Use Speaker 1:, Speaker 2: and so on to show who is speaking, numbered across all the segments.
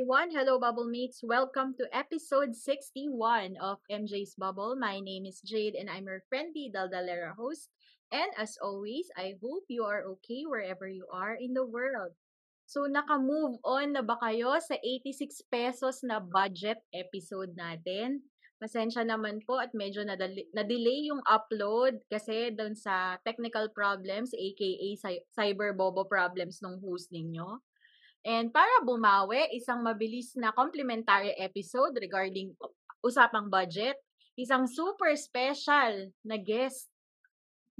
Speaker 1: Everyone. Hello, Bubble Mates. Welcome to episode 61 of MJ's Bubble. My name is Jade, and I'm your friendly Daldalera host. And as always, I hope you are okay wherever you are in the world. So, naka-move on na ba kayo sa 86 pesos na budget episode natin? Pasensya naman po at medyo na-delay yung upload kasi doon sa technical problems, aka cy- cyber bobo problems ng host ninyo. And para bumawi, isang mabilis na complimentary episode regarding usapang budget, isang super special na guest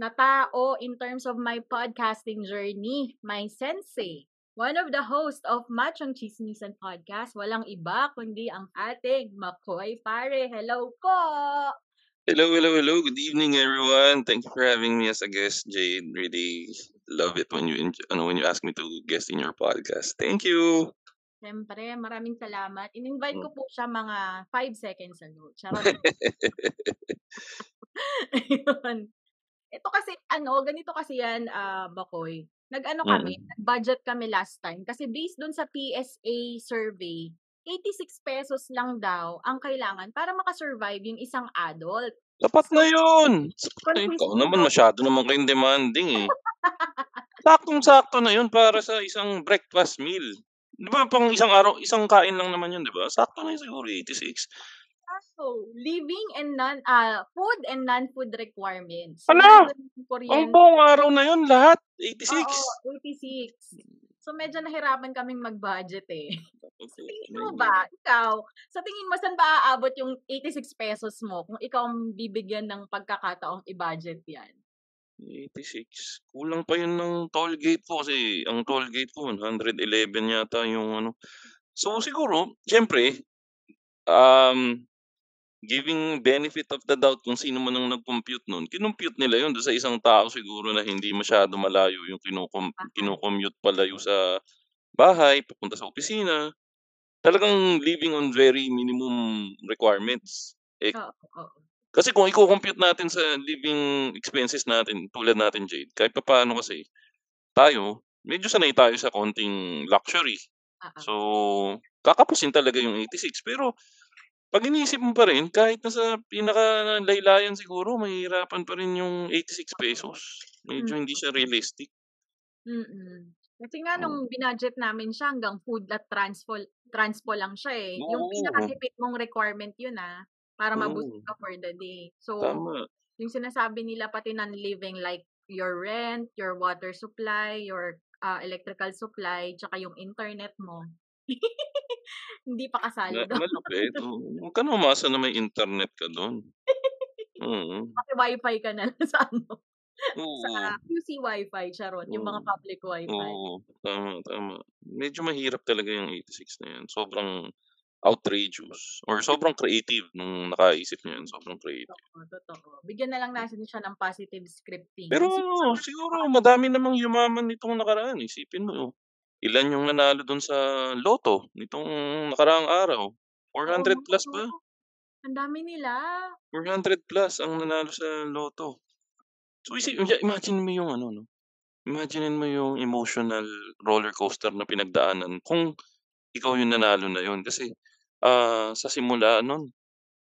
Speaker 1: na tao in terms of my podcasting journey, my sensei. One of the hosts of Machong Chismisan Podcast, walang iba kundi ang ating Makoy Pare. Hello po!
Speaker 2: Hello, hello, hello. Good evening, everyone. Thank you for having me as a guest, Jade. Really love it when you ano, when you ask me to guest in your podcast. Thank you.
Speaker 1: Siyempre, maraming salamat. In-invite
Speaker 2: Mm.
Speaker 1: ko po siya mga 5 seconds ago. Charot. Ayun. Ito kasi, ano, ganito kasi yan, ah, Bakoy. Nag-ano kami,
Speaker 2: Mm.
Speaker 1: nag-budget kami last time. Kasi based dun sa PSA survey, 86 pesos lang daw ang kailangan para makasurvive yung isang adult.
Speaker 2: Sapat
Speaker 1: So,
Speaker 2: na yun. Ay, ikaw naman, masyado naman kayong demanding eh. Saktong-sakto na yun para sa isang breakfast meal. Di ba pang isang araw, isang kain lang naman yun, di ba? Sakto na yun siguro, 86.
Speaker 1: Kaso, living and non, ah, food and non-food requirements. Ng
Speaker 2: Ang buong araw na yun, lahat. 86.
Speaker 1: Oo, 86. So, medyo nahirapan kaming mag-budget eh. Sa tingin mo ba, ikaw, sa tingin mo, saan ba aabot yung 86 pesos mo kung ikaw ang bibigyan ng pagkakataong i-budget yan?
Speaker 2: 86. Kulang pa yun ng toll gate ko kasi ang toll gate ko 111 yata yung ano. So siguro, syempre, um, giving benefit of the doubt kung sino man ang nag-compute nun, kinumpute nila yun sa isang tao siguro na hindi masyado malayo yung kinukom, kinukommute palayo sa bahay, papunta sa opisina. Talagang living on very minimum requirements. Eh,
Speaker 1: Oo, oo.
Speaker 2: kasi kung i-compute natin sa living expenses natin, tulad natin, Jade, kahit pa paano kasi, tayo, medyo sanay tayo sa konting luxury.
Speaker 1: Ah.
Speaker 2: So, kakapusin talaga yung 86. Pero, pag iniisip mo pa rin, kahit nasa pinaka-laylayan siguro, mahihirapan pa rin yung 86 pesos. Medyo hindi siya realistic.
Speaker 1: Mm-mm. Kasi nga
Speaker 2: Mm.
Speaker 1: nung binudget namin siya hanggang food at transpo, transpo lang siya eh. Yung
Speaker 2: Oo.
Speaker 1: pinakatipid mong requirement yun ah, para mabusog
Speaker 2: Oo.
Speaker 1: ka for the day. So,
Speaker 2: Tama.
Speaker 1: yung sinasabi nila pati ng living like your rent, your water supply, your ah, electrical supply, tsaka yung internet mo. Hindi pa kasali doon.
Speaker 2: malupit. Oo. Huwag ka na umasa na may internet ka doon. Oo.
Speaker 1: Kasi wifi ka na lang sa ano.
Speaker 2: Oo.
Speaker 1: Sa QC wifi, charot. Yung mga public wifi.
Speaker 2: Oo. Tama, tama. Medyo mahirap talaga yung 86 na yan. Sobrang outrageous. Or sobrang creative nung nakaisip niya yan. Sobrang creative.
Speaker 1: Totoo, totoo. Bigyan na lang natin siya ng positive scripting.
Speaker 2: Pero ano, siguro madami namang yumaman nitong nakaraan. Isipin mo, oh, ilan yung nanalo doon sa loto nitong nakaraang araw?
Speaker 1: Oo
Speaker 2: 400
Speaker 1: nga,
Speaker 2: plus ba?
Speaker 1: Ang dami nila.
Speaker 2: 400 plus ang nanalo sa loto. So isip, imagine mo yung ano, no? Imagine mo yung emotional roller coaster na pinagdaanan kung ikaw yung nanalo na yun. Kasi ah, sa simula nun,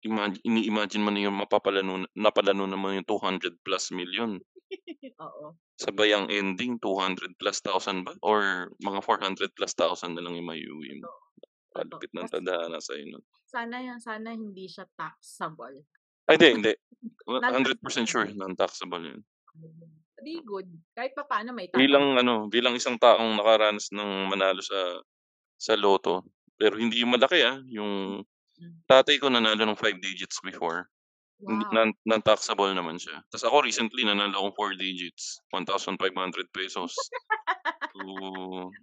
Speaker 2: imagine, ini-imagine mo na yung mapapalano, napalano naman yung 200 plus million.
Speaker 1: Oo.
Speaker 2: Sabay ang ending, 200 plus thousand ba? Or mga 400 plus thousand na lang yung mayuwi mo.
Speaker 1: Totoo.
Speaker 2: Palupit ng tadhana sa'yo nun.
Speaker 1: sana yan, sana hindi siya taxable.
Speaker 2: Ay, hindi, hindi. 100%
Speaker 1: Non-taxable.
Speaker 2: sure, non-taxable yun.
Speaker 1: Di good. Kahit pa paano may tax.
Speaker 2: Bilang ano, bilang isang taong nakaranas ng manalo sa sa loto, pero hindi yung malaki ah, yung. Tatay ko nanalo ng 5 digits before.
Speaker 1: Wow.
Speaker 2: non, non-taxable naman siya. Tapos ako recently nanalo akong 4 digits, 1,500 pesos. So,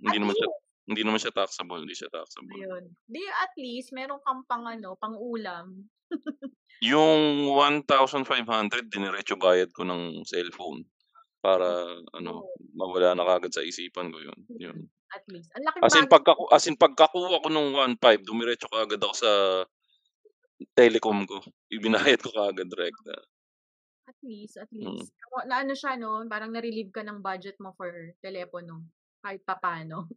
Speaker 2: hindi naman siya Hindi naman siya taxable, hindi siya taxable.
Speaker 1: Ayun. 'Di at least meron kang pang-ano, pang-ulam.
Speaker 2: Yung 1,500 diniretso bayad ko ng cellphone. Para ano,
Speaker 1: Oo.
Speaker 2: mawala na kaagad sa isipan ko yun, yun.
Speaker 1: Mm, at least. Ang laking
Speaker 2: As in
Speaker 1: bagay
Speaker 2: pagkaku as in pagkakuha ko nung 1,500 dumiretso kaagad ako sa telecom ko. Ibinayad ko kaagad rekta.
Speaker 1: At least, at
Speaker 2: Mm.
Speaker 1: least. O naano siya 'no, parang na-relieve ka ng budget mo for telepono, kahit papaano.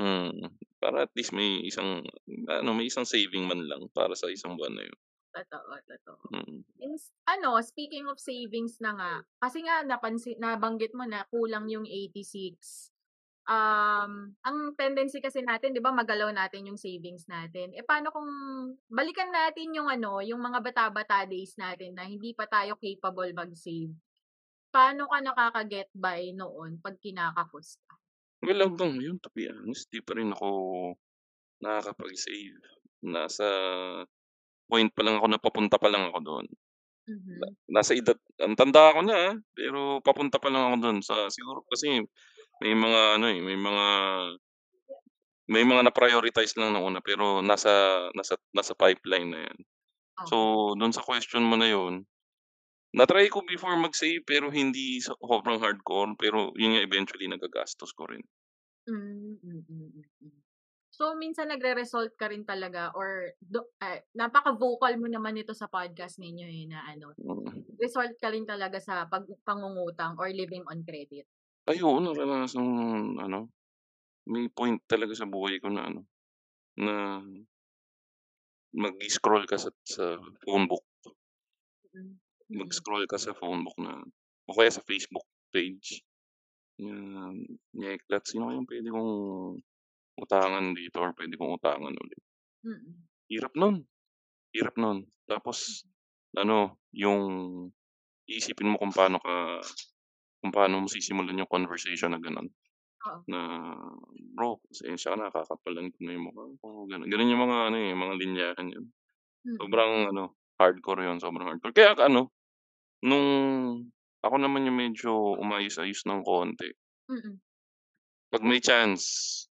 Speaker 2: Mm, para at least may isang ano, may isang saving man lang para sa isang buwan na yun.
Speaker 1: Totoo, totoo.
Speaker 2: Mm.
Speaker 1: Ins ano, speaking of savings na nga, kasi nga napansi nabanggit mo na kulang yung 86. Um, ang tendency kasi natin 'di ba magalaw natin yung savings natin. Eh, paano kung balikan natin yung ano, yung mga bata-bata days natin na hindi pa tayo capable mag-save. Paano ka nakaka-get by noon 'pag kinakapos ka?
Speaker 2: Well, hanggang ngayon to be honest, 'di pa rin ako nakakapag-save. Nasa point pa lang ako na papunta pa lang ako dun. Na
Speaker 1: Mhm.
Speaker 2: nasa edad ang tanda ko na, ah, pero papunta pa lang ako dun sa siguro kasi may mga ano, eh, may mga may mga na-prioritize lang una pero nasa nasa nasa pipeline na yan. So,
Speaker 1: Okey.
Speaker 2: dun sa question mo na yun, na-try ko before mag-save pero hindi sa sobrang hardcore pero yun nga eventually nagagastos ko rin.
Speaker 1: Hmm, mm, mm. So, minsan nagre-result ka rin talaga or do ah, napaka-vocal mo naman nito sa podcast ninyo, eh, na ano,
Speaker 2: Mm.
Speaker 1: result ka rin talaga sa pag pangungutang or living on credit?
Speaker 2: Ay, oo naranasan ano, may point talaga sa buhay ko na ano, na mag-i-scroll ka sa sa phone book.
Speaker 1: Mm, mm.
Speaker 2: Mag-scroll ka sa phone book na o kaya sa Facebook page. Na "Neklat, sino kayang puwede kong utangan dito or puwede kong utangan ulit?"
Speaker 1: Mm.
Speaker 2: Hirap nun, hirap nun. Tapos ano, yung iisipin mo kung paano ka kung paano mo sisimulan yung conversation na gano'n.
Speaker 1: Oo.
Speaker 2: Na, "Bro, pasensya ka na kakapalan ko na yung mukha ko." Gano'n. Gano'n yung mga ano, eh, mga linyahan yun.
Speaker 1: Mm.
Speaker 2: Sobrang ano, hardcore yun, sobrang hardcore. Kaya ano, nung ako naman yung medyo umayos-ayos ng konti
Speaker 1: Mm.
Speaker 2: 'pag may chance,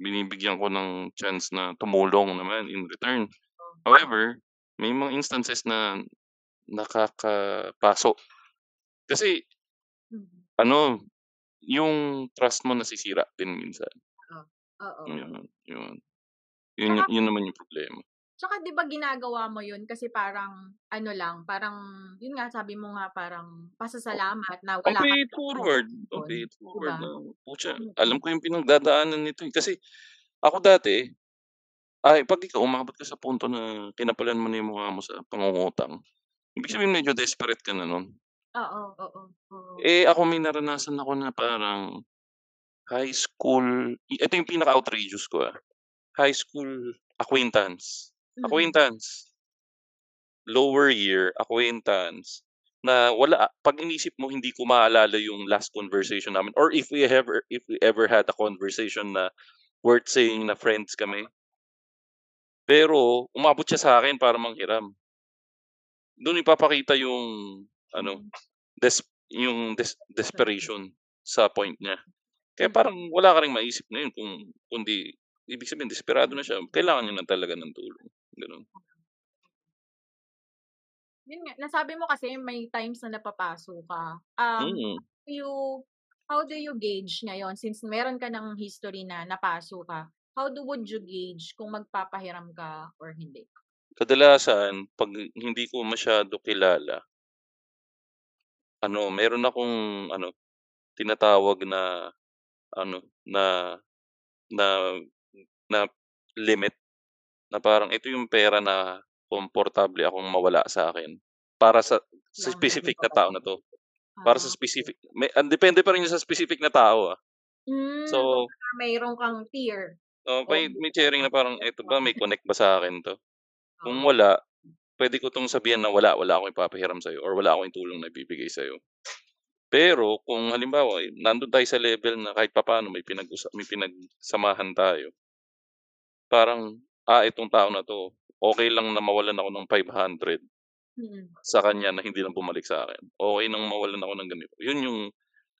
Speaker 2: binibigyan ko ng chance na tumulong naman in return.
Speaker 1: Oh.
Speaker 2: However, may mga instances na nakakapaso. Kasi
Speaker 1: Mm.
Speaker 2: ano, yung trust mo nasisira din minsan.
Speaker 1: Oh, oo.
Speaker 2: Yun, yun. Yun
Speaker 1: Tsaka
Speaker 2: yun naman yung problema.
Speaker 1: Tsaka 'di ba ginagawa mo yun kasi parang ano lang, parang yun nga sabi mo nga parang pasasalamat na wala
Speaker 2: pay
Speaker 1: ka
Speaker 2: forward,
Speaker 1: 'di
Speaker 2: forward
Speaker 1: ba?
Speaker 2: na, "Putya,
Speaker 1: Mm.
Speaker 2: alam ko yung pinagdadaanan nito, eh." Kasi ako dati, ay 'pag ikaw umabot ka sa punto na kinapalan mo na yung mukha mo sa pangungutang, ibig sabihin medyo desperate ka na nun.
Speaker 1: Oo, oo, oo.
Speaker 2: Eh, ako may naranasan ako na parang high school ito yung pinaka-outrageous ko, ah, high school acquaintance. Acquaintance. Lower year acquaintance na wala 'pag inisip mo hindi ko maalala yung last conversation namin or if we ever if we ever had a conversation na worth saying na friends kami. Pero umabot siya sa'kin para manghiram. Dun ipapakita yung ano,
Speaker 1: Mm.
Speaker 2: des yung des desperation sa point niya. Kaya
Speaker 1: Mm.
Speaker 2: parang wala ka ring maisip na yun kung kundi ibig sabihin desperado na siya, kailangan niya na talaga ng tulong, gano'n.
Speaker 1: Yun nga, nasabi mo kasi may times na napapaso ka. Um,
Speaker 2: Mm.
Speaker 1: you how do you gauge ngayon since meron ka ng history na napaso ka, how do would you gauge kung magpapahiram ka or hindi?
Speaker 2: Kadalasan 'pag hindi ko masyado kilala ano, meron akong ano, tinatawag na ano, na na na limit na parang ito yung pera na komportable akong mawala sa'kin para sa sa specific na tao na 'to. Para sa specific may ah, depende pa rin yun sa specific na tao, ah.
Speaker 1: Hmm,
Speaker 2: So
Speaker 1: mayro'n kang tier of
Speaker 2: may may tiering na parang eto ba may connect ba sa'kin 'to? Kung wala, puwede ko 'tong sabihan na wala, wala akong ipapahiram sa'yo or wala akong tulong na ibibigay sa'yo. Pero kung halimbawa, eh, nandun tayo sa level na kahit papaano may pinag-usa may pinagsamahan tayo. Parang, ah, itong tao na 'to, okey lang na mawalan ako ng 500
Speaker 1: Mm.
Speaker 2: sa kanya na hindi lang bumalik sa'kin. Okey nang mawalan ako ng ganito. Yun yung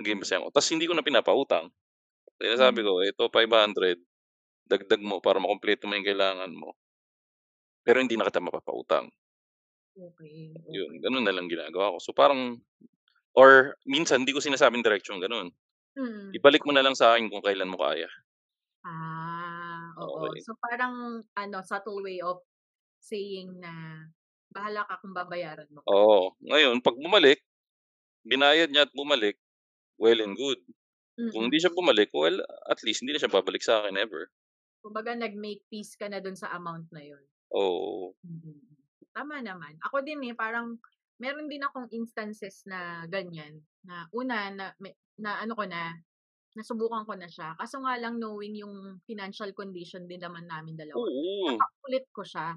Speaker 2: naging basehan ko. Ta's hindi ko na pinapautang. Sinasabi
Speaker 1: Hmm.
Speaker 2: ko, "Eto 500" dagdag mo para makumpleto mo yung kailangan mo. Pero hindi na kita mapapautang.
Speaker 1: Okey,
Speaker 2: Yun,
Speaker 1: okey.
Speaker 2: gano'n na lang ginagawa ko. So, parang or minsan hindi ko sinasabing diretsong gano'n.
Speaker 1: Mm.
Speaker 2: Ibalik mo na lang sa'kin kung kailan mo kaya.
Speaker 1: Ah, oo.
Speaker 2: Okey.
Speaker 1: So, parang ano, subtle way of saying na, "Bahala ka kung babayaran mo."
Speaker 2: Oo. Ngayon 'pag bumalik, binayad niya at bumalik, well and good. Kung
Speaker 1: Mm.
Speaker 2: hindi siya bumalik, well, at least hindi na siya babalik sa'kin ever.
Speaker 1: Kumbaga nag-make peace ka na dun sa amount na yun.
Speaker 2: Oo.
Speaker 1: Mm. Tama naman. Ako din, eh, parang meron din akong instances na ganyan, na una na na ano ko na, nasubukan ko na siya. Kaso nga lang knowing yung financial condition din naman naming dalawa,
Speaker 2: Oo.
Speaker 1: napaulit ko siya.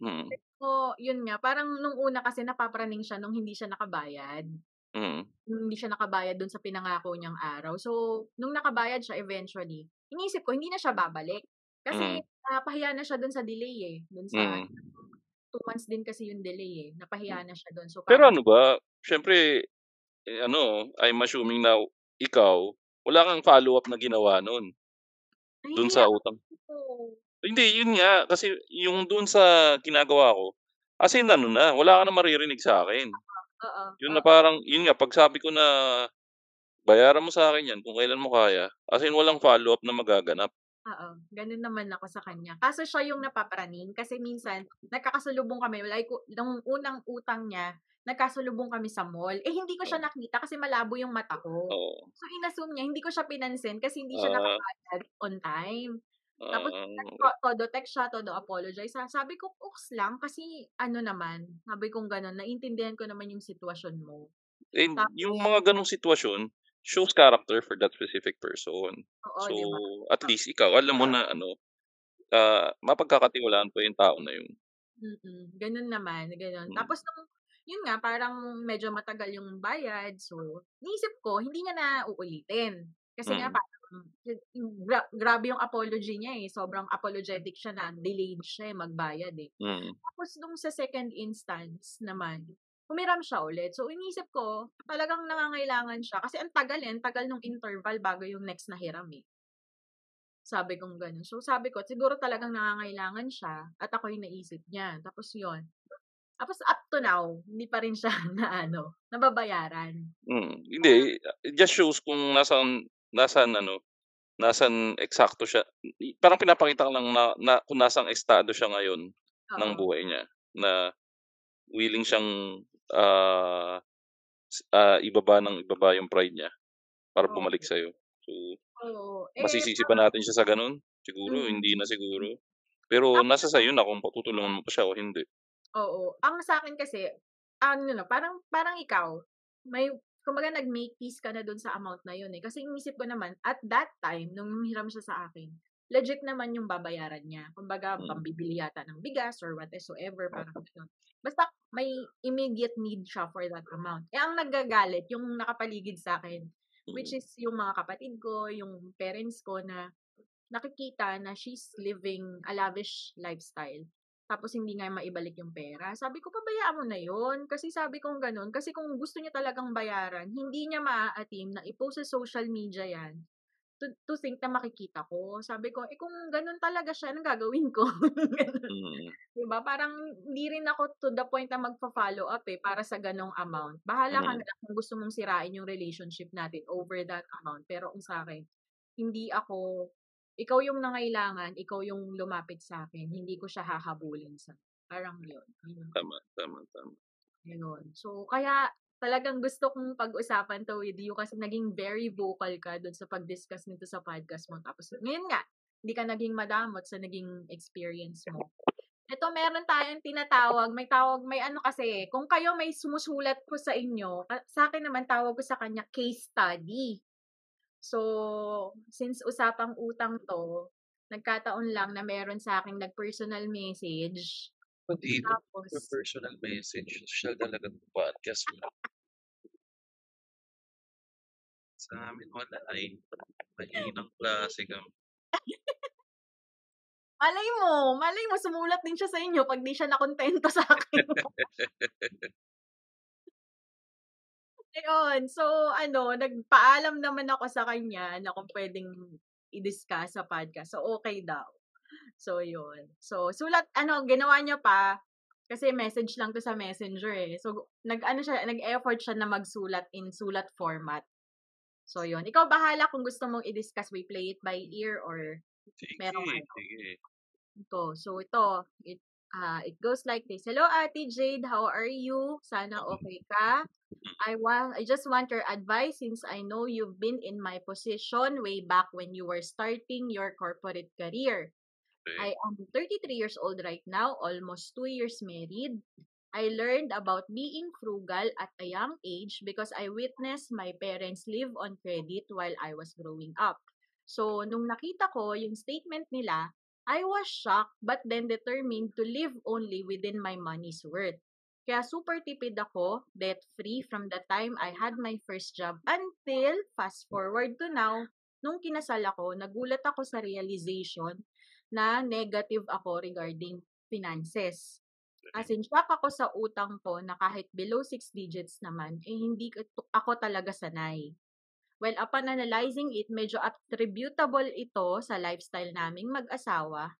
Speaker 2: Mm.
Speaker 1: Pero yun nga, parang nung una kasi napapraning siya nung hindi siya nakabayad.
Speaker 2: Mm.
Speaker 1: Nung hindi siya nakabayad dun sa pinangako niyang araw. So, nung nakabayad siya eventually, iniisip ko hindi na siya babalik. Kasi
Speaker 2: Mm.
Speaker 1: napahiya na siya dun sa delay, eh, dun sa
Speaker 2: Mm.
Speaker 1: 2 months din kasi yung delay, eh, napahiya na siya dun. So,
Speaker 2: Pero
Speaker 1: parang
Speaker 2: ano ba, siyempre, eh, ano, I'm assuming na ikaw, wala kang follow-up na ginawa? Dun
Speaker 1: Nahihiya
Speaker 2: sa utang?
Speaker 1: ako.
Speaker 2: Hindi, yun nga. Kasi yung dun sa ginagawa ko, as in ano na, wala ka na maririnig sa'kin.
Speaker 1: Oo,
Speaker 2: Yun na parang yun nga 'pag sabi ko na, "Bayaran mo sa'kin 'yan kung kailan mo kaya." As in walang follow-up na magaganap.
Speaker 1: Oo, ganun naman ako sa kanya. Kaso siya yung napapraning kasi minsan nagkakasalubong kami like nung unang utang niya, nagkasalubong kami sa mall. Eh, hindi ko siya
Speaker 2: Oh.
Speaker 1: nakita kasi malabo yung mata ko.
Speaker 2: Oo.
Speaker 1: So, inassume niya, hindi ko siya pinansin kasi hindi siya
Speaker 2: Ah.
Speaker 1: nakabayad on time. Tapos
Speaker 2: Ah,
Speaker 1: todo text siya, todo apologize. Sabi ko, "Ooks lang kasi ano naman," sabi kong gano'n, "naiintindihan ko naman yung sitwasyon mo."
Speaker 2: And
Speaker 1: Tapos
Speaker 2: yung mga gano'ng sitwasyon, shows character for that specific person.
Speaker 1: Oo,
Speaker 2: So,
Speaker 1: 'di ba?
Speaker 2: at least ikaw alam mo na ano, ah, mapagkakatiwalaan mo yung tao na yun.
Speaker 1: Mm, gano'n naman, gano'n.
Speaker 2: Mm.
Speaker 1: Tapos nung yun nga, parang medyo matagal yung bayad. So, iniisip ko hindi niya na uulitin. Kasi nga
Speaker 2: Mm.
Speaker 1: parang gra grabe yung apology niya, eh. Sobrang apologetic siya na delayed siya, eh, magbayad, eh.
Speaker 2: Mm.
Speaker 1: Tapos nung sa second instance naman, humiram siya ulit. So, iniisip ko talagang nangangailangan siya kasi ang tagal, eh, ang tagal nung interval bago yung next na hiram, eh. Sabi kong gano'n. So, sabi ko siguro talagang nangangailangan siya at ako yung naisip niya. Tapos yun. Tapos up to now, hindi pa rin siya naano, nababayaran.
Speaker 2: Mm, hindi, it just shows kung nasaan nasaan ano, nasaan eksakto siya. Parang pinapakita lang na na kung nasang estado siya ngayon ng
Speaker 1: Oo.
Speaker 2: buhay niya na willing siyang, s ah, ibaba ng ibaba yung pride niya para bumalik
Speaker 1: Oo.
Speaker 2: sa'yo. So,
Speaker 1: Oo, eh,
Speaker 2: masisisi ba natin siya sa gano'n? Siguro
Speaker 1: Mm.
Speaker 2: hindi na siguro. Pero nasa sa'yo na kung patutulungan mo pa siya o hindi.
Speaker 1: Oo. Ang sa'kin kasi, ano lang, parang parang ikaw, may kumbaga nag-make peace ka na dun sa amount na yun, eh. Kasi iniisip ko naman, at that time, nung humiram siya sa akin, legit naman yung babayaran niya. Kumbaga
Speaker 2: Mm.
Speaker 1: pambibili yata ng bigas or whatsoever, parang gano'n. Basta may immediate need siya for that amount. Eh, ang naggagalit yung nakapaligid sa'kin, which
Speaker 2: Mm.
Speaker 1: is yung mga kapatid ko, yung parents ko na nakikita na she's living a lavish lifestyle. Tapos hindi nga maibalik yung pera. Sabi ko, pabayaan mo na yun. Kasi sabi kong gano'n, kasi kung gusto niya talagang bayaran, hindi niya maaatim na i-post sa social media yan to to think na makikita ko. Sabi ko, eh, kung gano'n talaga siya, anong gagawin ko?
Speaker 2: Mm.
Speaker 1: 'Di ba, parang hindi rin ako to the point na magfa-follow up, eh, para sa gano'ng amount. Bahala ka
Speaker 2: Mm.
Speaker 1: na lang kung gusto mong sirain yung relationship natin over that amount. Pero ang sa'kin, hindi ako ikaw yung nangailangan, ikaw yung lumapit sa'kin, hindi ko siya hahabulin sa parang yun, yun.
Speaker 2: Tama, tama, tama.
Speaker 1: Gano'n. So, kaya talagang gusto kong pag-usapan 'to with you kasi naging very vocal ka dun sa pag-discuss nito sa podcast mo. Tapos ngayon nga, hindi ka naging madamot sa naging experience mo. Eto meron tayong tinatawag, may tawag may ano kasi, kung kayo may sumusulat po sa inyo, ka sa'kin naman tawag ko sa kanya case study. So, since usapang utang 'to, nagkataon lang na meron sa'king nag-personal message.
Speaker 2: Pati ito,
Speaker 1: Tapos
Speaker 2: personal message, sosyal talaga 'tong podcast mo. Sa'min wala, eh. Mahinang klase kami.
Speaker 1: Malay mo, malay mo sumulat din siya sa inyo 'pag 'di siya nakuntento sa'kin. Ayun, so ano, nagpaalam naman ako sa kanya na kung puwedeng i-discuss sa podcast. So, okay daw. So, yun. So, sulat, ano, ginawa niya pa, kasi message lang to sa messenger eh. So, nag-ano siya, nag-effort siya na magsulat in sulat format. So, yun. Ikaw bahala kung gusto mong i-discuss, we play it by ear or
Speaker 2: Sige,
Speaker 1: meron ano.
Speaker 2: sige.
Speaker 1: Ito. So, ito. It, ah it goes like this. Hello, Ate Jade. How are you? Sana okay ka. I want, I just want your advice since I know you've been in my position way back when you were starting your corporate career. I
Speaker 2: Okay.
Speaker 1: am 33 years old right now, almost two years married. I learned about being frugal at a young age because I witnessed my parents live on credit while I was growing up. So, nung nakita ko yung statement nila, I was shocked but then determined to live only within my money's worth. Kaya super tipid ako, debt-free from the time I had my first job until fast forward to now, nung kinasal ako, nagulat ako sa realization na negative ako regarding finances. As in, shock ako sa utang ko na kahit below 6 digits naman, eh hindi ko- ako talaga sanay. Well, upon analyzing it, medyo attributable ito sa lifestyle naming mag-asawa.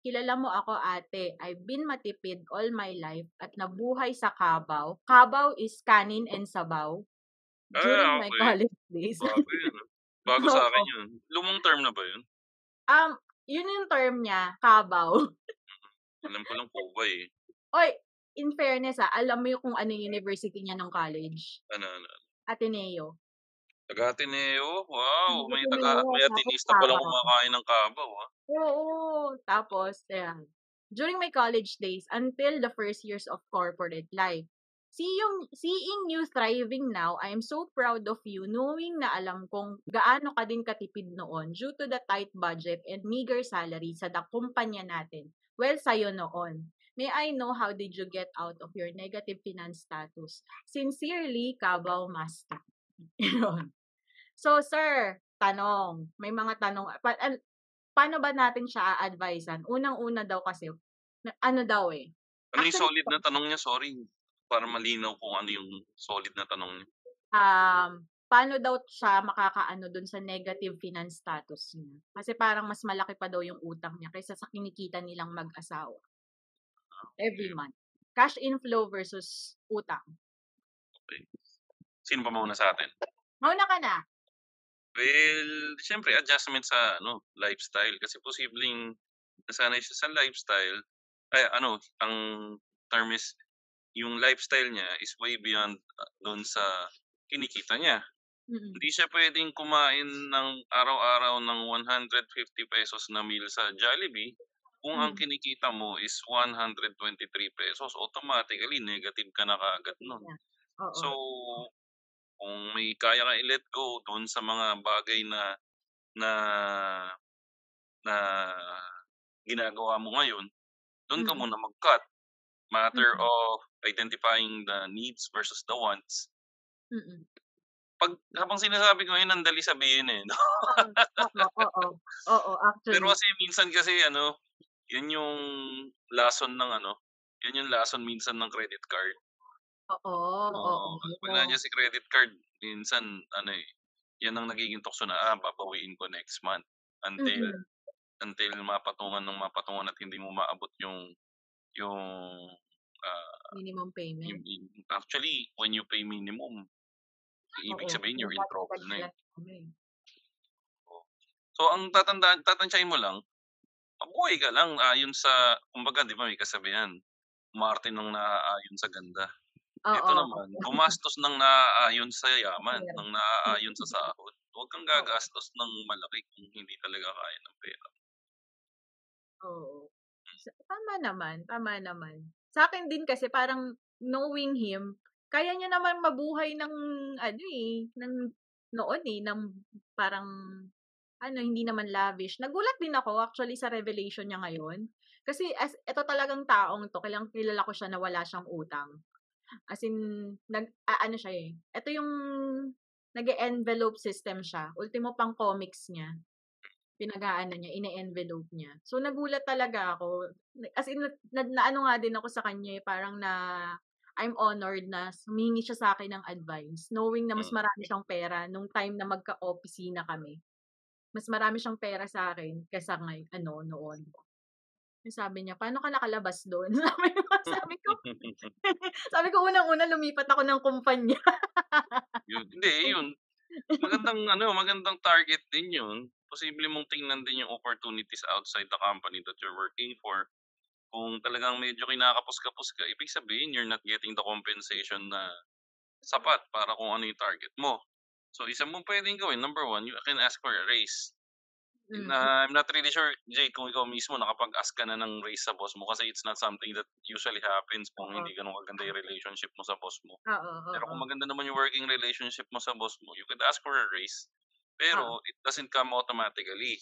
Speaker 1: Kilala mo ako ate, I've been matipid all my life at nabuhay sa Kabaw. Kabaw is kanin and sabaw. During
Speaker 2: Ah,
Speaker 1: my
Speaker 2: okay.
Speaker 1: college days.
Speaker 2: Bago yun. ah. Bago sa akin yun. Lumang term na ba yun?
Speaker 1: um, yun yung term niya, Kabaw.
Speaker 2: Alam ko lang po ba eh.
Speaker 1: Oy, in fairness ah, alam mo yung kung ano yung university niya ng college?
Speaker 2: Ano, ano.
Speaker 1: Ateneo.
Speaker 2: Taga Ateneo? Wow, may
Speaker 1: Ateneo,
Speaker 2: taga may
Speaker 1: tapos
Speaker 2: Atenista palang
Speaker 1: Kabaw.
Speaker 2: kumakain ng kabaw, ah.
Speaker 1: Oo. Tapos, ayan. During my college days, until the first years of corporate life, seeing, seeing you thriving now, I am so proud of you knowing na alam kong gaano ka din katipid noon due to the tight budget and meager salary sa da kumpanya natin. Well, sa'yo noon. May I know how did you get out of your negative finance status? Sincerely, Kabaw Master. Yun. So, sir, tanong. May mga tanong. Pa- an- paano ba natin siya a-advisean? Unang-una daw kasi, na- ano daw eh.
Speaker 2: Ano yung solid na tanong niya? Sorry. Para malinaw kung ano yung solid na tanong niya.
Speaker 1: Um, paano daw siya makakaano dun sa negative finance status niya? Kasi parang mas malaki pa daw yung utang niya kaysa sa kinikita nilang mag-asawa. Every month. Cash inflow versus utang.
Speaker 2: Okay. Sino pa mauna sa atin?
Speaker 1: Mauna ka na.
Speaker 2: Well, siyempre adjustment sa ano, lifestyle kasi posibleng nasanay siya sa lifestyle. Ay ano, ang term is yung lifestyle niya is way beyond uh, doon sa kinikita niya.
Speaker 1: Mm-mm.
Speaker 2: Hindi siya pwedeng kumain ng araw-araw ng 150 pesos na meal sa Jollibee kung ang
Speaker 1: Mm.
Speaker 2: kinikita mo is 123 pesos. Automatically negative ka na kaagad nun.
Speaker 1: Yeah. Oo.
Speaker 2: So, kung may kaya ka i-let go doon sa mga bagay na na na ginagawa mo ngayon, doon ka
Speaker 1: Mm.
Speaker 2: muna mag-cut. Matter
Speaker 1: Mm.
Speaker 2: of identifying the needs versus the wants.
Speaker 1: Mm-mm.
Speaker 2: Pag habang sinasabi ko yun, ang dali sabihin eh. No?
Speaker 1: Oo, oo, oo. Oo,
Speaker 2: Pero
Speaker 1: actually.
Speaker 2: kasi minsan kasi ano, yun yung lesson ng ano, yun yung lesson minsan ng credit card.
Speaker 1: Oo, oo.
Speaker 2: Oo, pag nandiyan si credit card, minsan ano eh, yan ang nagiging tukso na, ah, babawiin ko next month. Until
Speaker 1: Mm-mm.
Speaker 2: until mapatungan ng mapatungan at hindi mo maabot yung yung ah,
Speaker 1: Minimum payment.
Speaker 2: yung, actually when you pay minimum ibig
Speaker 1: Oo,
Speaker 2: sabihin you're in trouble na eh.
Speaker 1: kami.
Speaker 2: So ang tatandaan tatantyahin mo lang, mabuhay ka lang ayon sa kumbaga 'di ba may kasabihan, umarte ng naaayon sa ganda. Ito
Speaker 1: Oo.
Speaker 2: naman, gumastos ng naaayon sa yaman, ng naaayon sa sahod. Huwag kang gagastos ng malaki kung hindi talaga kaya ng pera.
Speaker 1: Oo. Sa- Tama naman, tama naman. Sa akin din kasi parang knowing him, kaya niya naman mabuhay ng ano eh, ng noon eh, ng parang ano, hindi naman lavish. Nagulat din ako actually sa revelation niya ngayon. Kasi as ito talagang taong to, kilang kilala ko siya na wala siyang utang. As in, nag, ah, ano siya eh. Ito yung nag-envelope system siya. Ultimo pang comics niya pinag-aano niya, ine-envelope niya. So, nagulat talaga ako. As in, na, na, ano nga din ako sa kanya, eh, parang na, I'm honored na humingi siya sa akin ng advice, knowing na mas
Speaker 2: Mm.
Speaker 1: marami siyang pera nung time na magka-opisina kami. mas marami siyang pera sa'kin kaysa ngay ano, noon. Yung sabi niya, "Paano ka nakalabas dun?" Sabi ko sabi ko sabi ko unang-una lumipat ako ng kumpanya.
Speaker 2: Yun, hindi yun. Magandang ano, magandang target din yun. Posible mong tingnan din yung opportunities outside the company that you're working for. Kung talagang medyo kinakapos-kapos ka, ibig sabihin you're not getting the compensation na sapat para kung ano yung target mo. So, isa mong puwedeng gawin, number one, you can ask for a raise.
Speaker 1: Mm.
Speaker 2: Na I'm not really sure, Jade, kung ikaw mismo nakapag-ask ka na ng raise sa boss mo kasi it's not something that usually happens kung hindi gano'n kaganda yung relationship mo sa boss mo. Pero kung maganda naman yung working relationship mo sa boss mo, you could ask for a raise. Pero it doesn't come automatically.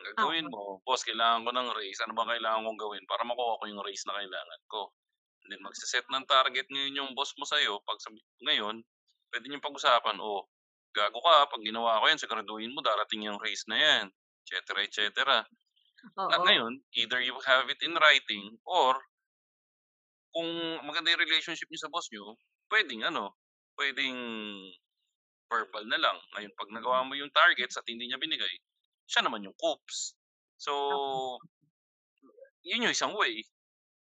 Speaker 2: Ang gagawin mo, "Boss, kailangan ko ng raise. Ano bang kailangan kong gawin para makuha ko yung raise na kailangan ko?" And then magse-set ng target ngayon yung boss mo sa'yo. 'Pag sabi ngayon, puwede niyong pag-usapan, "Oh, gago ka 'pag ginawa ko 'yan siguraduhin mo darating yung raise na 'yan." Et cetera, et cetera. At
Speaker 1: Oo.
Speaker 2: ngayon, either you have it in writing or kung maganda yung relationship niyo sa boss niyo, puwedeng ano, puwedeng verbal na lang. Ngayon 'pag nagawa mo yung targets at hindi niya binigay, siya naman yung coops. So, yun yung isang way.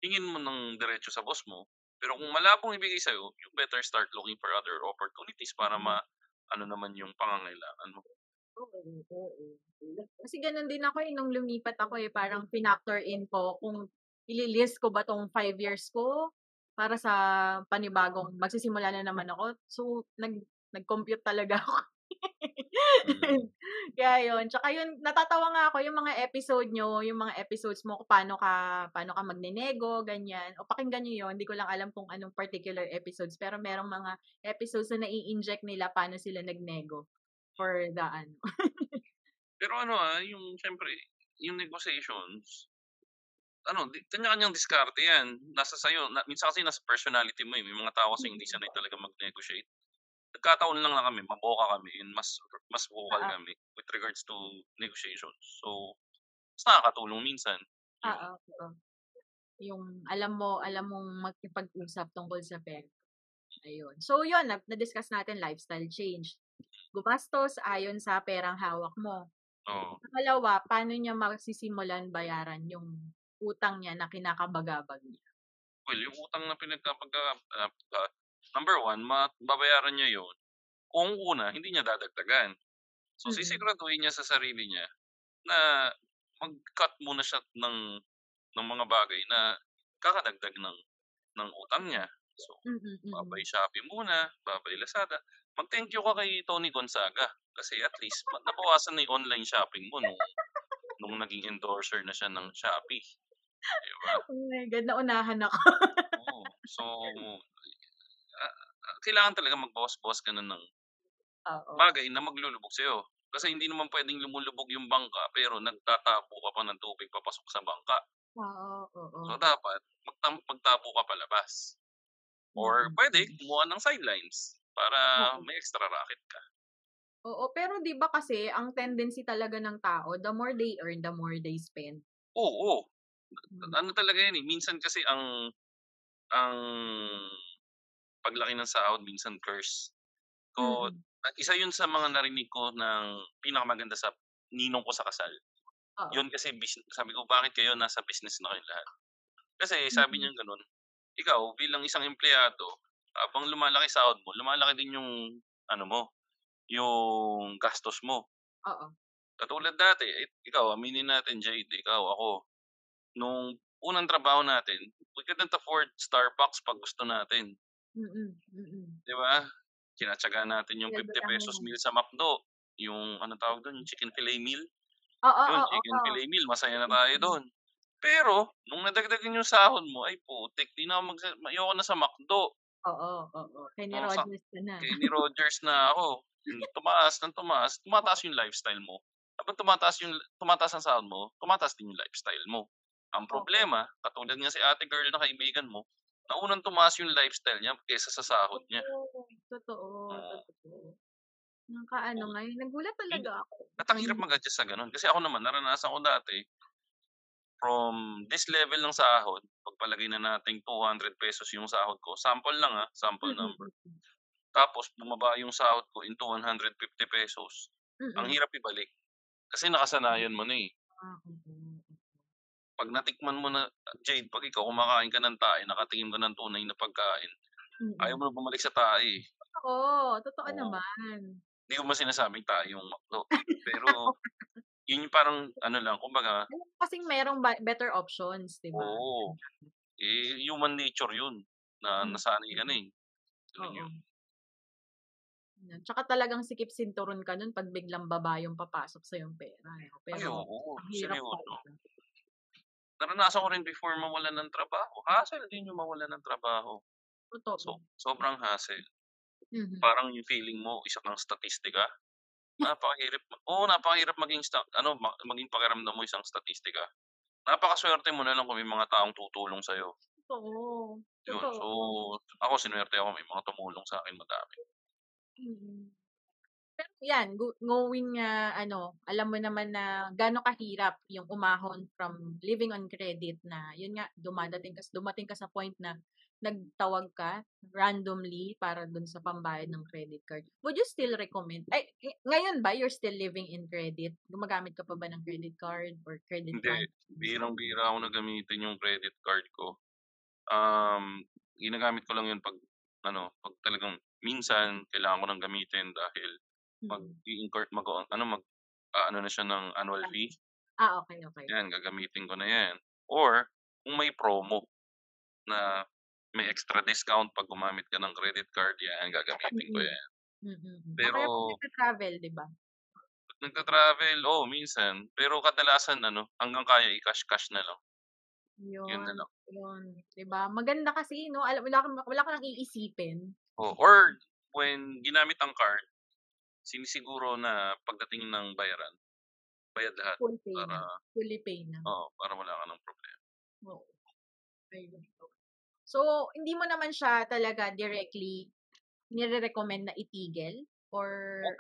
Speaker 2: Hingin mo ng diretso sa boss mo. Pero kung malabong ibigay sa'yo, you better start looking for other opportunities para
Speaker 1: Mm.
Speaker 2: ma-ano naman yung pangangailangan mo.
Speaker 1: Oo, oo. Kasi gano'n din ako, eh, nung lumipat ako, eh, parang finactor in ko kung ili-list ko ba 'tong 5 years ko para sa panibagong magsisimula na naman ako. So, nag nag-compute talaga ako.
Speaker 2: Mm.
Speaker 1: Kaya yun, tsaka yun natatawa nga ako yung mga episode niyo, yung mga episodes mo kung paano ka paano ka magnenego, ganyan. O pakinggan niyo yun, hindi ko lang alam kung anong particular episodes, pero merong mga episodes na nai-inject nila paano sila nagnego for the ano.
Speaker 2: Pero ano, ah, yung siyempre yung negotiations, ano, kanya-kanyang diskarte 'yan. Nasa sa'yo na minsan kasi nasa personality mo, eh. May mga tao kasi hindi sanay talaga mag-negotiate. Nagkataon lang na kami, maboka kami and mas mas vocal
Speaker 1: Oo.
Speaker 2: kami with regards to negotiations. So, mas nakakatulong minsan.
Speaker 1: Oo, oo. Yung alam mo alam mong makipag-usap tungkol sa pera. Ayun. So yun, na na-discuss natin lifestyle change. Gumastos ayon sa perang hawak mo.
Speaker 2: Oo.
Speaker 1: Pangalawa, paano niya masisimulan bayaran yung utang niya na kinakabagabag niya?
Speaker 2: Well, yung utang na pinagkapagka ah, ah, number one, ma babayaran niya yun kung una, hindi niya dadagdagan. So,
Speaker 1: Mm.
Speaker 2: sisiguraduhin niya sa sarili niya na mag-cut muna siya ng ng mga bagay na kakadagdag ng ng utang niya. So,
Speaker 1: Mm,
Speaker 2: babay. Shopee muna, babay Lazada. Mag-thank you ka kay Tony Gonzaga kasi at least nabawasan na yung online shopping mo nung nung naging endorser na siya ng Shopee, 'di ba?
Speaker 1: Oh my God, naunahan ako.
Speaker 2: Oo. So, ah, kailangan talaga magbawas-bawas ka na ng
Speaker 1: Oo.
Speaker 2: bagay na maglulubog sa'yo. Kasi hindi naman puwedeng lumulubog yung bangka pero nagtatapo ka pa ng tubig papasok sa bangka.
Speaker 1: Oo, oo.
Speaker 2: So, dapat magtam magtapo ka palabas. Or
Speaker 1: Mm,
Speaker 2: puwede
Speaker 1: mm.
Speaker 2: kumuha ng sidelines para
Speaker 1: Oo.
Speaker 2: may extra racket ka.
Speaker 1: Oo, pero 'di ba kasi ang tendency talaga ng tao, the more they earn, the more they spend.
Speaker 2: Oo.
Speaker 1: Hmm.
Speaker 2: Ano talaga yan, eh, minsan kasi ang ang paglaki ng sahod minsan curse. Ko
Speaker 1: Mm.
Speaker 2: at isa yun sa mga narinig ko ng pinakamaganda sa ninong ko sa kasal.
Speaker 1: Oo.
Speaker 2: Yun kasi bis sabi ko, "Bakit kayo nasa business na kayong lahat?" Kasi sabi
Speaker 1: Mm.
Speaker 2: niyang gano'n, ikaw bilang isang empleyado, habang lumalaki sahod mo, lumalaki din yung ano mo, yung gastos mo.
Speaker 1: Oo.
Speaker 2: Katulad dati, ikaw aminin natin Jade, ikaw, ako, nung unang trabaho natin, we couldn't afford Starbucks 'pag gusto natin.
Speaker 1: Mm, mm.
Speaker 2: 'Di ba? Tinatiyagaan natin yung
Speaker 1: Sweldo lang
Speaker 2: ₱50
Speaker 1: yan.
Speaker 2: meal sa McDo, yung anong tawag dun, yung chicken fillet meal.
Speaker 1: Oo,
Speaker 2: Yun,
Speaker 1: oo,
Speaker 2: chicken
Speaker 1: oo.
Speaker 2: fillet meal, masaya na tayo dun. Pero nung nadagdagan yung sahod mo, ay putik, 'di na ako magsa ayoko na sa McDo.
Speaker 1: Oo, oo. Kay ni
Speaker 2: Oo, sa
Speaker 1: Rogers ka na.
Speaker 2: kay ni Rogers na ako. Hmm, tumaas ng tumaas, tumataas yung lifestyle mo. Habang tumataas yung tumataas ang sahod mo, tumataas din yung lifestyle mo. Ang
Speaker 1: Oo.
Speaker 2: problema, katulad nga si ate girl na kaibigan mo, naunang tumaas yung lifestyle niya kaysa sa sahod niya.
Speaker 1: Totoo, totoo,
Speaker 2: Oo.
Speaker 1: totoo. Nakakaano
Speaker 2: Oo.
Speaker 1: nga, eh, nagulat talaga ako.
Speaker 2: at ang hirap
Speaker 1: Mm.
Speaker 2: mag-adjust sa gano'n. Kasi ako naman naranasan ko dati from this level ng sahod, pagpalagay na nating ₱200 yung sahod ko, sample lang, ah, sample number. Tapos bumaba yung sahod ko into ₱150. Ang
Speaker 1: Mm.
Speaker 2: hirap ibalik. Kasi nakasanayan mo na, eh.
Speaker 1: Ah.
Speaker 2: 'Pag natikman mo na Jade, 'pag ikaw kumakain ka ng tae, nakatikim ka ng tunay na pagkain, ayaw mo na bumalik sa tae, eh.
Speaker 1: Totoo, totoo
Speaker 2: Oo.
Speaker 1: naman.
Speaker 2: Hindi ko naman sinasabing tae yung McDo, pero yun yung parang ano lang, kumbaga
Speaker 1: kasing merong ba better options, 'di ba?
Speaker 2: Oo. Eh, human nature yun na
Speaker 1: Hmm.
Speaker 2: nasanay ka na, eh. Ganun
Speaker 1: Oo.
Speaker 2: yun.
Speaker 1: Tsaka talagang sikip sinturon ka nun 'pag biglang baba yung papasok sa'yong pera, eh.
Speaker 2: Ay,
Speaker 1: Pero
Speaker 2: oo,
Speaker 1: ang hirap
Speaker 2: seryoso. Naranasan ko rin before mawalan ng trabaho, hassle din yung mawalan ng trabaho.
Speaker 1: Totoo.
Speaker 2: So sobrang hassle.
Speaker 1: Mhm.
Speaker 2: Parang yung feeling mo isa kang statistika. Napakahirap oo, napakahirap maging sta ano, ma maging pakiramdam mo isang statistika. Napakasuwerte mo na lang kung may mga taong tutulong sa'yo.
Speaker 1: Totoo,
Speaker 2: Yun, so
Speaker 1: totoo.
Speaker 2: ako sinuwerte ako may mga tumulong sa'kin madami.
Speaker 1: Mm. Pero yan, go knowing nga ano, alam mo naman na gaano kahirap yung umahon from living on credit na yun nga, dumadating kas dumating ka sa point na nagtawag ka randomly para dun sa pambayad ng credit card. Would you still recommend ay, ngayon ba you're still living in credit? Gumagamit ka pa ba ng credit card or credit
Speaker 2: Hindi,
Speaker 1: card?
Speaker 2: bihirang-bihira ako na gamitin yung credit card ko. Um, ginagamit ko lang yun 'pag ano, 'pag talagang minsan kailangan ko ng gamitin dahil
Speaker 1: Mm.
Speaker 2: mag-i-incur mag-o ano, mag-aano na siya ng annual fee.
Speaker 1: Ah, okey, okey.
Speaker 2: Yan, gagamitin ko na yan. Or kung may promo na may extra discount 'pag gumamit ka ng credit card, yan gagamitin ko
Speaker 1: Mm.
Speaker 2: yan.
Speaker 1: Mm, mm. O
Speaker 2: Pero
Speaker 1: 'pag nagta-travel, 'di ba?
Speaker 2: nagta-travel, oo, minsan. Pero kadalasan ano, hanggang kaya i-cash-cash na lang. Yun na
Speaker 1: Yun,
Speaker 2: lang.
Speaker 1: yun, 'di ba? Maganda kasi 'no, alam wala kang wala ka ng iisipin.
Speaker 2: Oo, or when ginamit ang card, sinisiguro na pagdating ng bayaran, bayad lahat
Speaker 1: Full pay
Speaker 2: para
Speaker 1: na, fully pay na.
Speaker 2: oo, para wala ka ng problema.
Speaker 1: Oo. Ayun. So, hindi mo naman siya talaga directly nire-recommend na itigil or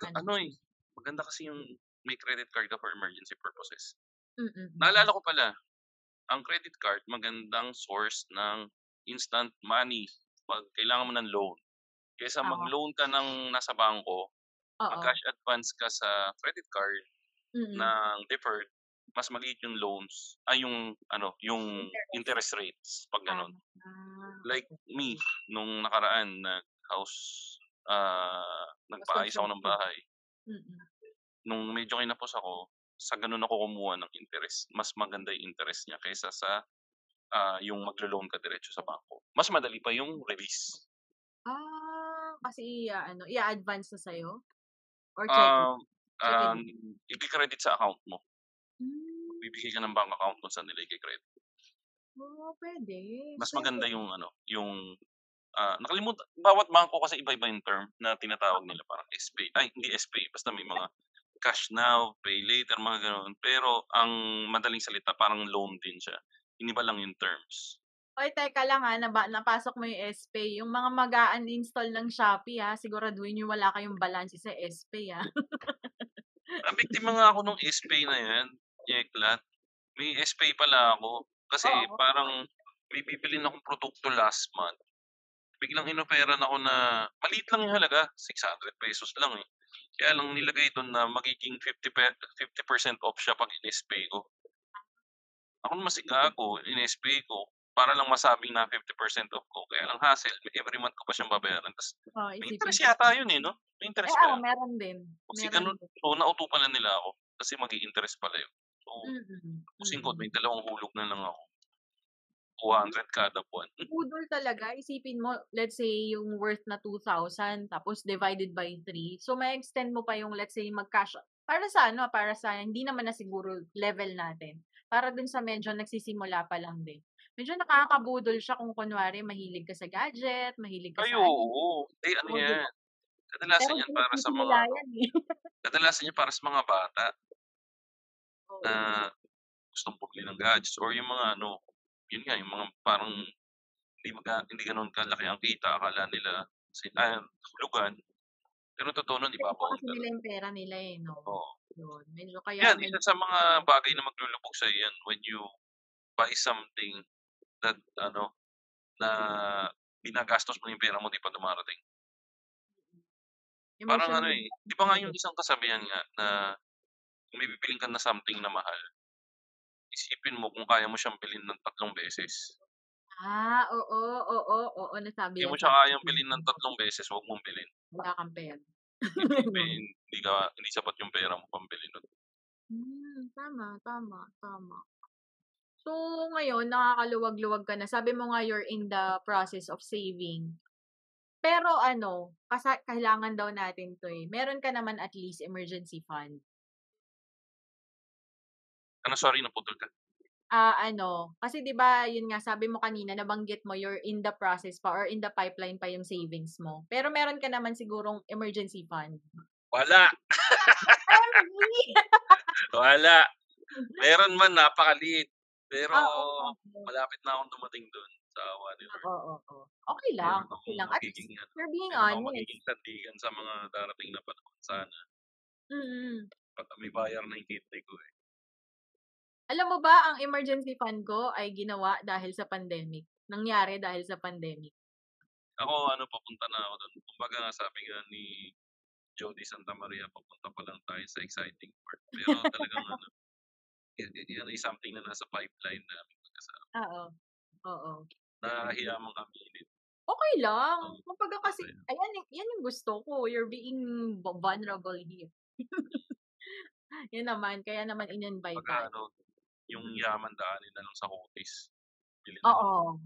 Speaker 2: ka
Speaker 1: ano?
Speaker 2: ano, eh, maganda kasi yung may credit card ka for emergency purposes.
Speaker 1: Mm, mm.
Speaker 2: Naalala ko pala, ang credit card magandang source ng instant money 'pag kailangan mo ng loan. Kaysa
Speaker 1: Oo.
Speaker 2: mag-loan ka ng nasa bangko, mag-cash advance ka sa credit card
Speaker 1: Mm.
Speaker 2: ng deferred, mas maliit yung loans ay yung ano, yung
Speaker 1: Interest.
Speaker 2: rates 'pag gano'n.
Speaker 1: Ah,
Speaker 2: Like me, nung nakaraan nag-house ah, nagpaayos ako ng bahay. Nung medyo kinapos ako, sa gano'n ako kumuha ng interest. Mas maganda yung interest niya kaysa sa, ah, yung maglo-loan ka diretso sa bangko. Mas madali pa yung release.
Speaker 1: Ah, kasi i-aano, i-a-advance na sa'yo? Or checking?
Speaker 2: Um, um, ipi-credit sa account mo.
Speaker 1: Hmm.
Speaker 2: Magbibigay ka ng bank account kung saan nila i-ke-credit.
Speaker 1: Oh, puwede.
Speaker 2: Mas maganda yung ano, yung, ah, nakalimutan bawat bangko kasi iba-iba yung term na tinatawag nila parang SPay ay hindi SPay basta may mga cash now, pay later, mga gano'n. Pero ang madaling salita parang loan din siya. Iniba lang yung terms.
Speaker 1: Hoy, teka lang, ah, naba napasok mo yung SPay. Yung mga mag-a-uninstall ng Shopee, ha, siguraduhin yung wala kayong balanse sa SPay, ah.
Speaker 2: Nabiktima nga ako nung SPay na yan, Yeklat. May SPay pala ako. Kasi
Speaker 1: Oo.
Speaker 2: parang may bibilhin akong produkto last month. Biglang inoferan ako na maliit lang yung halaga, ₱600 lang, eh. Kaya lang nilagay dun na magiging 50 pe 50% off siya 'pag in-SPay ko. Ako naman si gago, in-SPay ko para lang masabing na 50% off ko. Kaya lang hassle, every month ko pa siyang babayaran tas
Speaker 1: Oo,
Speaker 2: may
Speaker 1: isipin
Speaker 2: interest yata yun, eh, 'no? May
Speaker 1: Eh,
Speaker 2: interest
Speaker 1: oo,
Speaker 2: yun?
Speaker 1: meron din.
Speaker 2: Kasi
Speaker 1: Meron
Speaker 2: ganun
Speaker 1: din.
Speaker 2: so nauto pala nila ako kasi mag-i-interest pala yun. So,
Speaker 1: Mm,
Speaker 2: kusing ko
Speaker 1: mm.
Speaker 2: may dalawang hulog na lang ako. 200 kada buwan.
Speaker 1: Budol talaga. Isipin mo, let's say yung worth na 2,000 tapos divided by 3. So, ma-extend mo pa yung let's say mag-cash para sa ano, para sa hindi naman na siguro level natin. Para dun sa medyo nagsisimula pa lang din. Medyo nakakabudol siya kung kunwari mahilig ka sa gadget, mahilig ka
Speaker 2: Ay,
Speaker 1: sa ano.
Speaker 2: oo. Eh, ano yan, kadalasan
Speaker 1: Pero
Speaker 2: yan para sa mga
Speaker 1: yan, eh.
Speaker 2: kadalasan yan para sa mga bata. Na gustong bumili ng gadgets or yung mga ano, yun nga, yung mga parang hindi maga hindi gano'n kalaki ang kita, akala nila si ah, hulugan. Pero totoo nun
Speaker 1: Iba
Speaker 2: ibabaon
Speaker 1: kasi nila yung pera nila, eh, 'no?
Speaker 2: Oo.
Speaker 1: Yun, medyo kaya
Speaker 2: Yan, isa sa mga bagay na maglulubog sa'yo yan when you buy something that ano, na ginagastos mo yung pera mo, 'di pa dumarating. Parang ano, eh, 'di ba nga yung isang kasabihan nga na kung may bibilin ka na something na mahal, isipin mo kung kaya mo siyang bilhin ng tatlong beses.
Speaker 1: Ah, oo, oo, oo, nasabi
Speaker 2: Hindi mo siya kayang bilhin ng tatlong beses, huwag mong bilhin.
Speaker 1: Wala kang pera.
Speaker 2: Hindi ka hindi sapat yung pera mo pambili nun.
Speaker 1: Hmm, tama, tama, tama. So, ngayon nakakaluwag-luwag ka na. Sabi mo nga you're in the process of saving. Pero ano, kasa kailangan daw natin 'to, eh. Meron ka naman at least emergency fund.
Speaker 2: Ano, sorry naputol ka?
Speaker 1: Ah, ano, kasi 'di ba, yun nga sabi mo kanina nabanggit mo you're in the process pa or in the pipeline pa yung savings mo. Pero meron ka naman sigurong emergency fund.
Speaker 2: Wala. Wala. Meron man, napakaliit. Pero
Speaker 1: Ah, okey.
Speaker 2: malapit na akong dumating dun sa awa ni Lord.
Speaker 1: Oo, oo. Okey lang,
Speaker 2: Meron akong
Speaker 1: lang. At least
Speaker 2: ano,
Speaker 1: you're being
Speaker 2: meron
Speaker 1: honest.
Speaker 2: magiging sandigan sa mga darating na panahon sana.
Speaker 1: Mm.
Speaker 2: At may bayar na yung kidney ko, eh.
Speaker 1: Alam mo ba ang emergency fund ko ay ginawa dahil sa pandemic. Nangyari dahil sa pandemic.
Speaker 2: Ako ano, papunta na ako dun. Kumbaga nga sabi nga ni Jody Santa Maria, papunta pa lang tayo sa exciting part. Pero talagang ano, yan ay something na nasa pipeline namin mag-asawa.
Speaker 1: Oo. Oo.
Speaker 2: Nakakahiya mang aminin.
Speaker 1: Okey lang.
Speaker 2: Oo,
Speaker 1: Kumbaga kasi
Speaker 2: lang.
Speaker 1: ayan yan yung gusto ko. You're being vu vulnerable here. Yun naman, kaya naman in-invite
Speaker 2: Kumbaga
Speaker 1: tayo.
Speaker 2: ano, yung yaman daanin na lang sa lang
Speaker 1: Oo.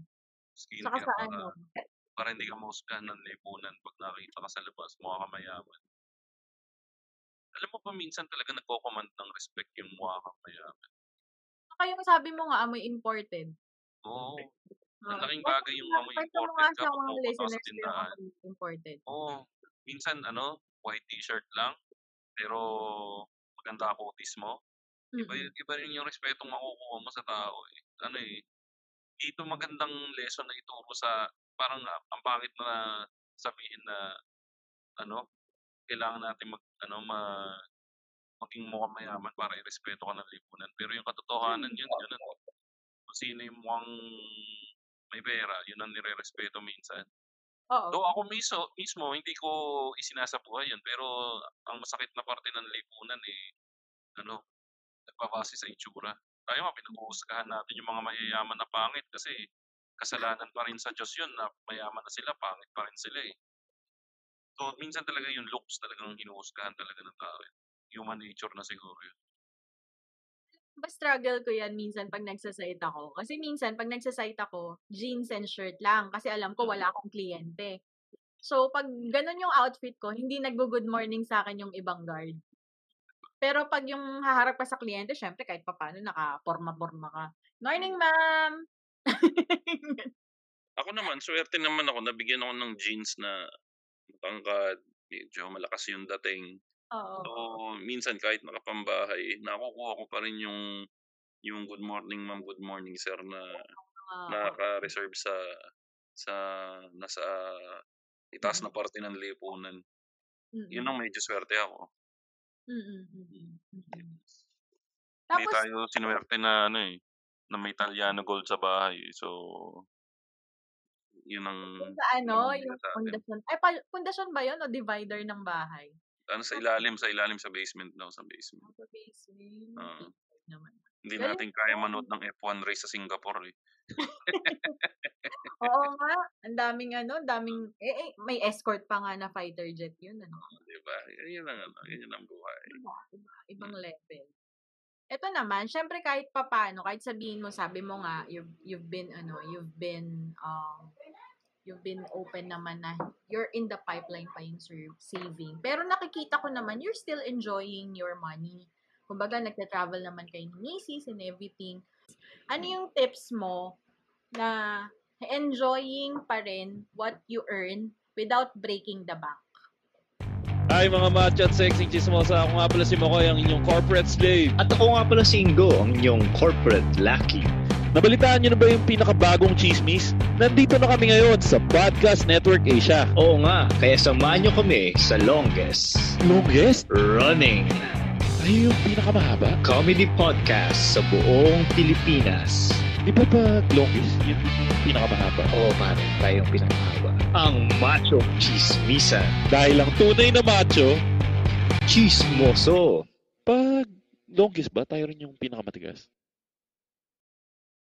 Speaker 1: Saka
Speaker 2: skincare
Speaker 1: sa
Speaker 2: para
Speaker 1: ano
Speaker 2: para hindi ka mahusgahan ng lipunan 'pag nakita ka sa labas, mukha kang mayaman. Alam mo ba minsan talaga nagko-command ng respect yung mukha kang mayaman.
Speaker 1: Saka yung sabi mo nga amoy imported.
Speaker 2: Oo.
Speaker 1: Oo.
Speaker 2: Malaking
Speaker 1: Kwento
Speaker 2: bagay
Speaker 1: mo
Speaker 2: yung amoy
Speaker 1: kwento mo
Speaker 2: imported
Speaker 1: nga
Speaker 2: ka
Speaker 1: sa mga
Speaker 2: pumupunta ka sa
Speaker 1: listeners ko yung
Speaker 2: tindahan.
Speaker 1: amoy imported.
Speaker 2: Oo. Minsan ano, white t-shirt lang, pero maganda kutis mo. Iba
Speaker 1: Mm.
Speaker 2: iba rin yung respetong makukuha mo sa tao, eh. Ano, eh, dito magandang lesson na ituro sa parang ang pangit na sabihin na ano, kailangan natin mag ano, ma maging mukhang mayaman para irespeto ka ng lipunan. Pero yung katotohanan yun yun ano, kung sino yung mukhang may pera, yun ang nirerespeto minsan.
Speaker 1: Oo.
Speaker 2: Though ako miso mismo hindi ko isinasabuhay yun, pero ang masakit na parte ng lipunan, eh, ano, nagbabase sa itsura. Tayo nga pinaghuhusgahan natin yung mga mayayaman na pangit kasi kasalanan pa rin sa Diyos yun na mayaman na sila, pangit pa rin sila, eh. So, minsan talaga yung looks talagang hinuhusgahan talaga ng tao, eh. Human nature na siguro yun.
Speaker 1: Ba struggle ko yan minsan 'pag nagsa-site ako. Kasi minsan 'pag nagsa-site ako, jeans and shirt lang kasi alam ko wala akong kliyente. So, 'pag gano'n yung outfit ko, hindi naggo-good morning sa'kin yung ibang guard. Pero 'pag yung haharap ka sa kliyente siyempre kahit papaano nakaporma-porma ka. "Morning, ma'am."
Speaker 2: Ako naman, swerte naman ako nabigyan ako ng jeans na matangkad, medyo malakas yung dating.
Speaker 1: Oo.
Speaker 2: So, minsan kahit nakapambahay, nakukuha ko pa rin yung yung good morning ma'am, good morning sir na
Speaker 1: Oo.
Speaker 2: naka-reserve sa sa nasa itaas na
Speaker 1: Mm.
Speaker 2: parte ng lipunan. Yun
Speaker 1: Mm.
Speaker 2: ang medyo swerte ako.
Speaker 1: Mm, mm, mm.
Speaker 2: Hindi
Speaker 1: Tapos
Speaker 2: tayo sinuwerte na ano, eh, na may Italiano gold sa bahay. So yun ang
Speaker 1: Yung sa ano, yung
Speaker 2: sa'tin.
Speaker 1: pundasyon ay pa pundasyon ba yun o divider ng bahay?
Speaker 2: Ano sa ilalim, sa ilalim sa basement daw, sa basement.
Speaker 1: Sa basement.
Speaker 2: Oo.
Speaker 1: naman.
Speaker 2: Hindi
Speaker 1: Galing
Speaker 2: natin kaya manood ng F1 race sa Singapore, eh.
Speaker 1: Oo nga, ang daming ano, daming eh, eh, may escort pa nga na fighter jet yun ano.
Speaker 2: Oh, 'di ba? Yun ang ano, yun ang buhay.
Speaker 1: Iba, iba, ibang level. Eto naman, syempre kahit papaano, kahit sabihin mo, sabi mo nga, you've, you've been, ano, you've been, um, you've been open naman na you're in the pipeline pa yung saving. Pero nakikita ko naman, you're still enjoying your money. Kumbaga, nagta-travel naman kayo ni misis and everything. Ano yung tips mo na enjoying pa rin what you earn without breaking the bank?
Speaker 3: Hi mga macho at sexy chismosa. Ako nga pala si Makoy, ang inyong corporate slave.
Speaker 4: At ako nga pala si Ingo, ang inyong corporate lucky.
Speaker 3: Nabalitaan nyo na ba yung pinakabagong chismis? Nandito na kami ngayon sa Podcast Network Asia.
Speaker 4: Oo nga, kaya samahan nyo kami sa longest
Speaker 3: Longest?
Speaker 4: running
Speaker 3: Ay, yung pinakamahaba?
Speaker 4: comedy podcast sa buong Pilipinas.
Speaker 3: Di ba pag longest, yun yung pinakamahaba?
Speaker 4: Oo pare, tayong pinakamahaba. Ang Macho Chismisan.
Speaker 3: Dahil ang tunay na macho,
Speaker 4: Chismoso.
Speaker 3: pag longest ba tayo rin yung pinakamatigas?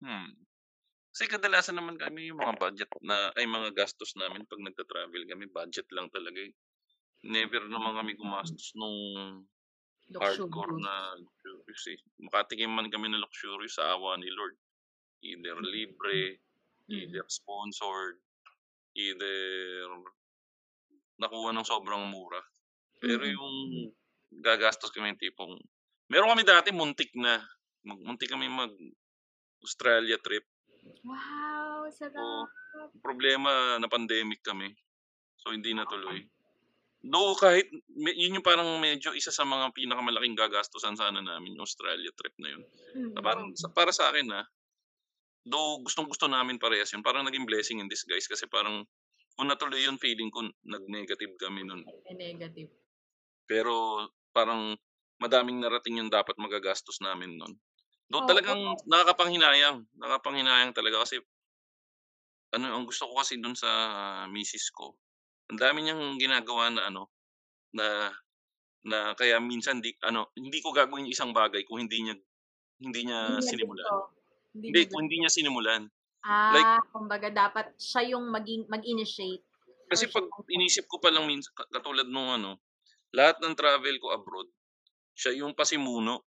Speaker 2: Hmm. Kasi kadalasan naman kami yung mga budget na ay mga gastos namin 'pag nagta-travel kami budget lang talaga, eh. Never naman kami gumastos nung hardcore
Speaker 1: Luxurious.
Speaker 2: na luxurious, eh. Makatikim man kami ng luxurious sa awa ni Lord. Either libre,
Speaker 1: Mm.
Speaker 2: either sponsored, either nakuha ng sobrang mura. Pero
Speaker 1: Mm.
Speaker 2: yung gagastos kami yung tipong meron kami dati muntik na, mag muntik kami mag-Australia trip.
Speaker 1: Wow, sarap.
Speaker 2: problema na-pandemic kami. So, hindi natuloy. Though kahit yun yung parang medyo isa sa mga pinakamalaking gagastusan sana namin, yung Australia trip na yun. Na
Speaker 1: Mm.
Speaker 2: parang sa para sa'kin, ah, though gustong-gusto namin parehas yun, parang naging blessing in disguise kasi parang kung natuloy yun feeling ko nag-negative kami nun.
Speaker 1: May negative.
Speaker 2: Pero parang madaming narating yung dapat magagastos namin nun. Though
Speaker 1: Oo.
Speaker 2: talagang nakakapanghinayang, nakakapanghinayang talaga kasi ano, ang gusto ko kasi dun sa misis ko, ang dami niyang ginagawa na ano, na na kaya minsan di ano, hindi ko gagawin yung isang bagay kung hindi niya hindi niya
Speaker 1: Hindi
Speaker 2: sinimulan.
Speaker 1: Hindi
Speaker 2: Hindi, kung hindi niya sinimulan.
Speaker 1: Ah, kumbaga dapat siya yung maging mag-initiate
Speaker 2: Kasi pag inisip ko pa lang minsan ka katulad nung ano, lahat ng travel ko abroad, siya yung pasimuno.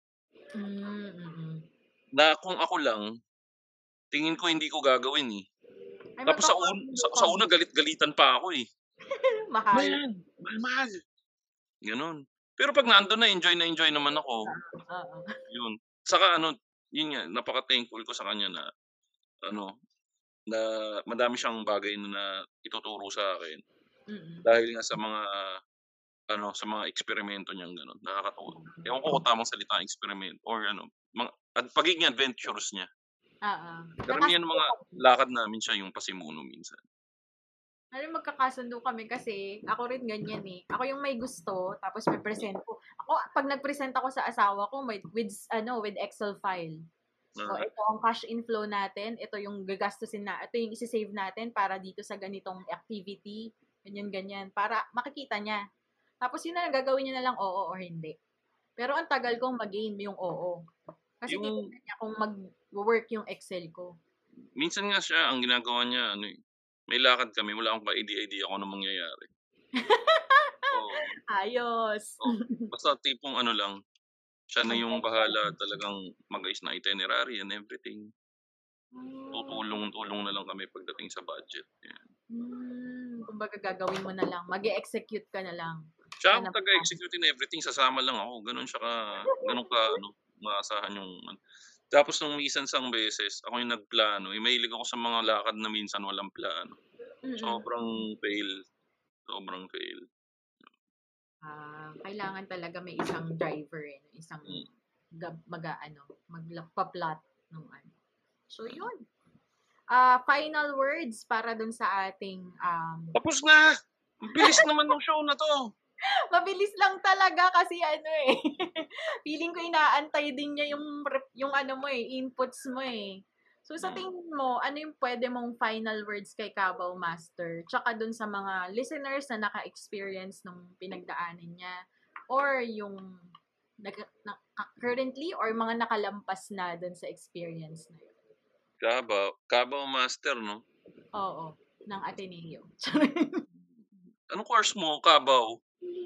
Speaker 1: Hmm, mm.
Speaker 2: Na kung ako lang, tingin ko hindi ko gagawin, eh.
Speaker 1: Ay,
Speaker 2: Tapos sa un sa sa una galit-galitan pa ako, eh.
Speaker 1: Mahal.
Speaker 2: "Mahal, mahal-mahal." Gano'n. Pero 'pag nandun na enjoy na enjoy naman ako.
Speaker 1: Oo.
Speaker 2: Yun. Saka ano, yun nga, napaka-thankful ko sa kanya na ano, na madami siyang bagay na ituturo sa'kin.
Speaker 1: Mm.
Speaker 2: Dahil nga sa mga ano, sa mga eksperimento niyang gano'n, nakakatuwa. Ewan ko kung tamang salita ang eksperimento or ano, mga at pagiging adventurous niya.
Speaker 1: Oo.
Speaker 2: Karamihan mga lakad namin siya yung pasimuno minsan.
Speaker 1: Alam magkakasundo kami kasi ako rin ganyan, eh. Ako yung may gusto, tapos may present ko. Ako, 'pag nag-present ako sa asawa ko may with ano, with Excel file. So,
Speaker 2: Ah.
Speaker 1: ito ang cash inflow natin, ito yung gagastusin na ito yung isi-save natin para dito sa ganitong activity, ganyan, ganyan, para makikita niya. Tapos yun na lang, gagawin niya na lang oo or hindi. Pero ang tagal kong mag-gain yung oo. Kasi
Speaker 2: Yung
Speaker 1: niya kung mag-work yung Excel ko.
Speaker 2: minsan nga siya ang ginagawa niya ano, eh, may lakad kami, wala akong ka-idea-idea kung anong mangyayari. Oo.
Speaker 1: Ayos.
Speaker 2: Oo. Basta tipong ano lang, siya na yung bahala talagang mag-ayos ng itinerary and everything.
Speaker 1: Oh.
Speaker 2: Tutulong-tulong na lang kami pagdating sa budget, yan.
Speaker 1: Hmm, kumbaga gagawin mo na lang, mag-e-execute ka na lang.
Speaker 2: Siya ang taga-execute in everything, sasama lang ako, gano'n siya ka gano'n ka ano, maasahan yung. Tapos nung minsan isang beses, ako yung nagplano, eh, mahilig ako sa mga lakad na minsan walang plano.
Speaker 1: Mm.
Speaker 2: Sobrang fail, sobrang fail.
Speaker 1: Ah, kailangan talaga may isang driver eh, isang gab, maga ano, magpa-plot ng ano. So yun. Ah, final words para dun sa ating um
Speaker 2: Tapos na! Ang bilis naman ng show na 'to.
Speaker 1: Mabilis lang talaga kasi ano eh. Feeling ko inaantay din niya yung yung ano mo eh, inputs mo eh. So sa
Speaker 2: Hmm.
Speaker 1: tingin mo, ano yung pwede mong final words kay Kabaw Master? Tsaka dun sa mga listeners na naka-experience nung pinagdaanan niya or yung nag- na, currently or mga nakalampas na dun sa experience na yun.
Speaker 2: Kabaw, Kabaw Master 'no?
Speaker 1: Oo, ng Ateneo.
Speaker 2: Anong course mo, Kabaw?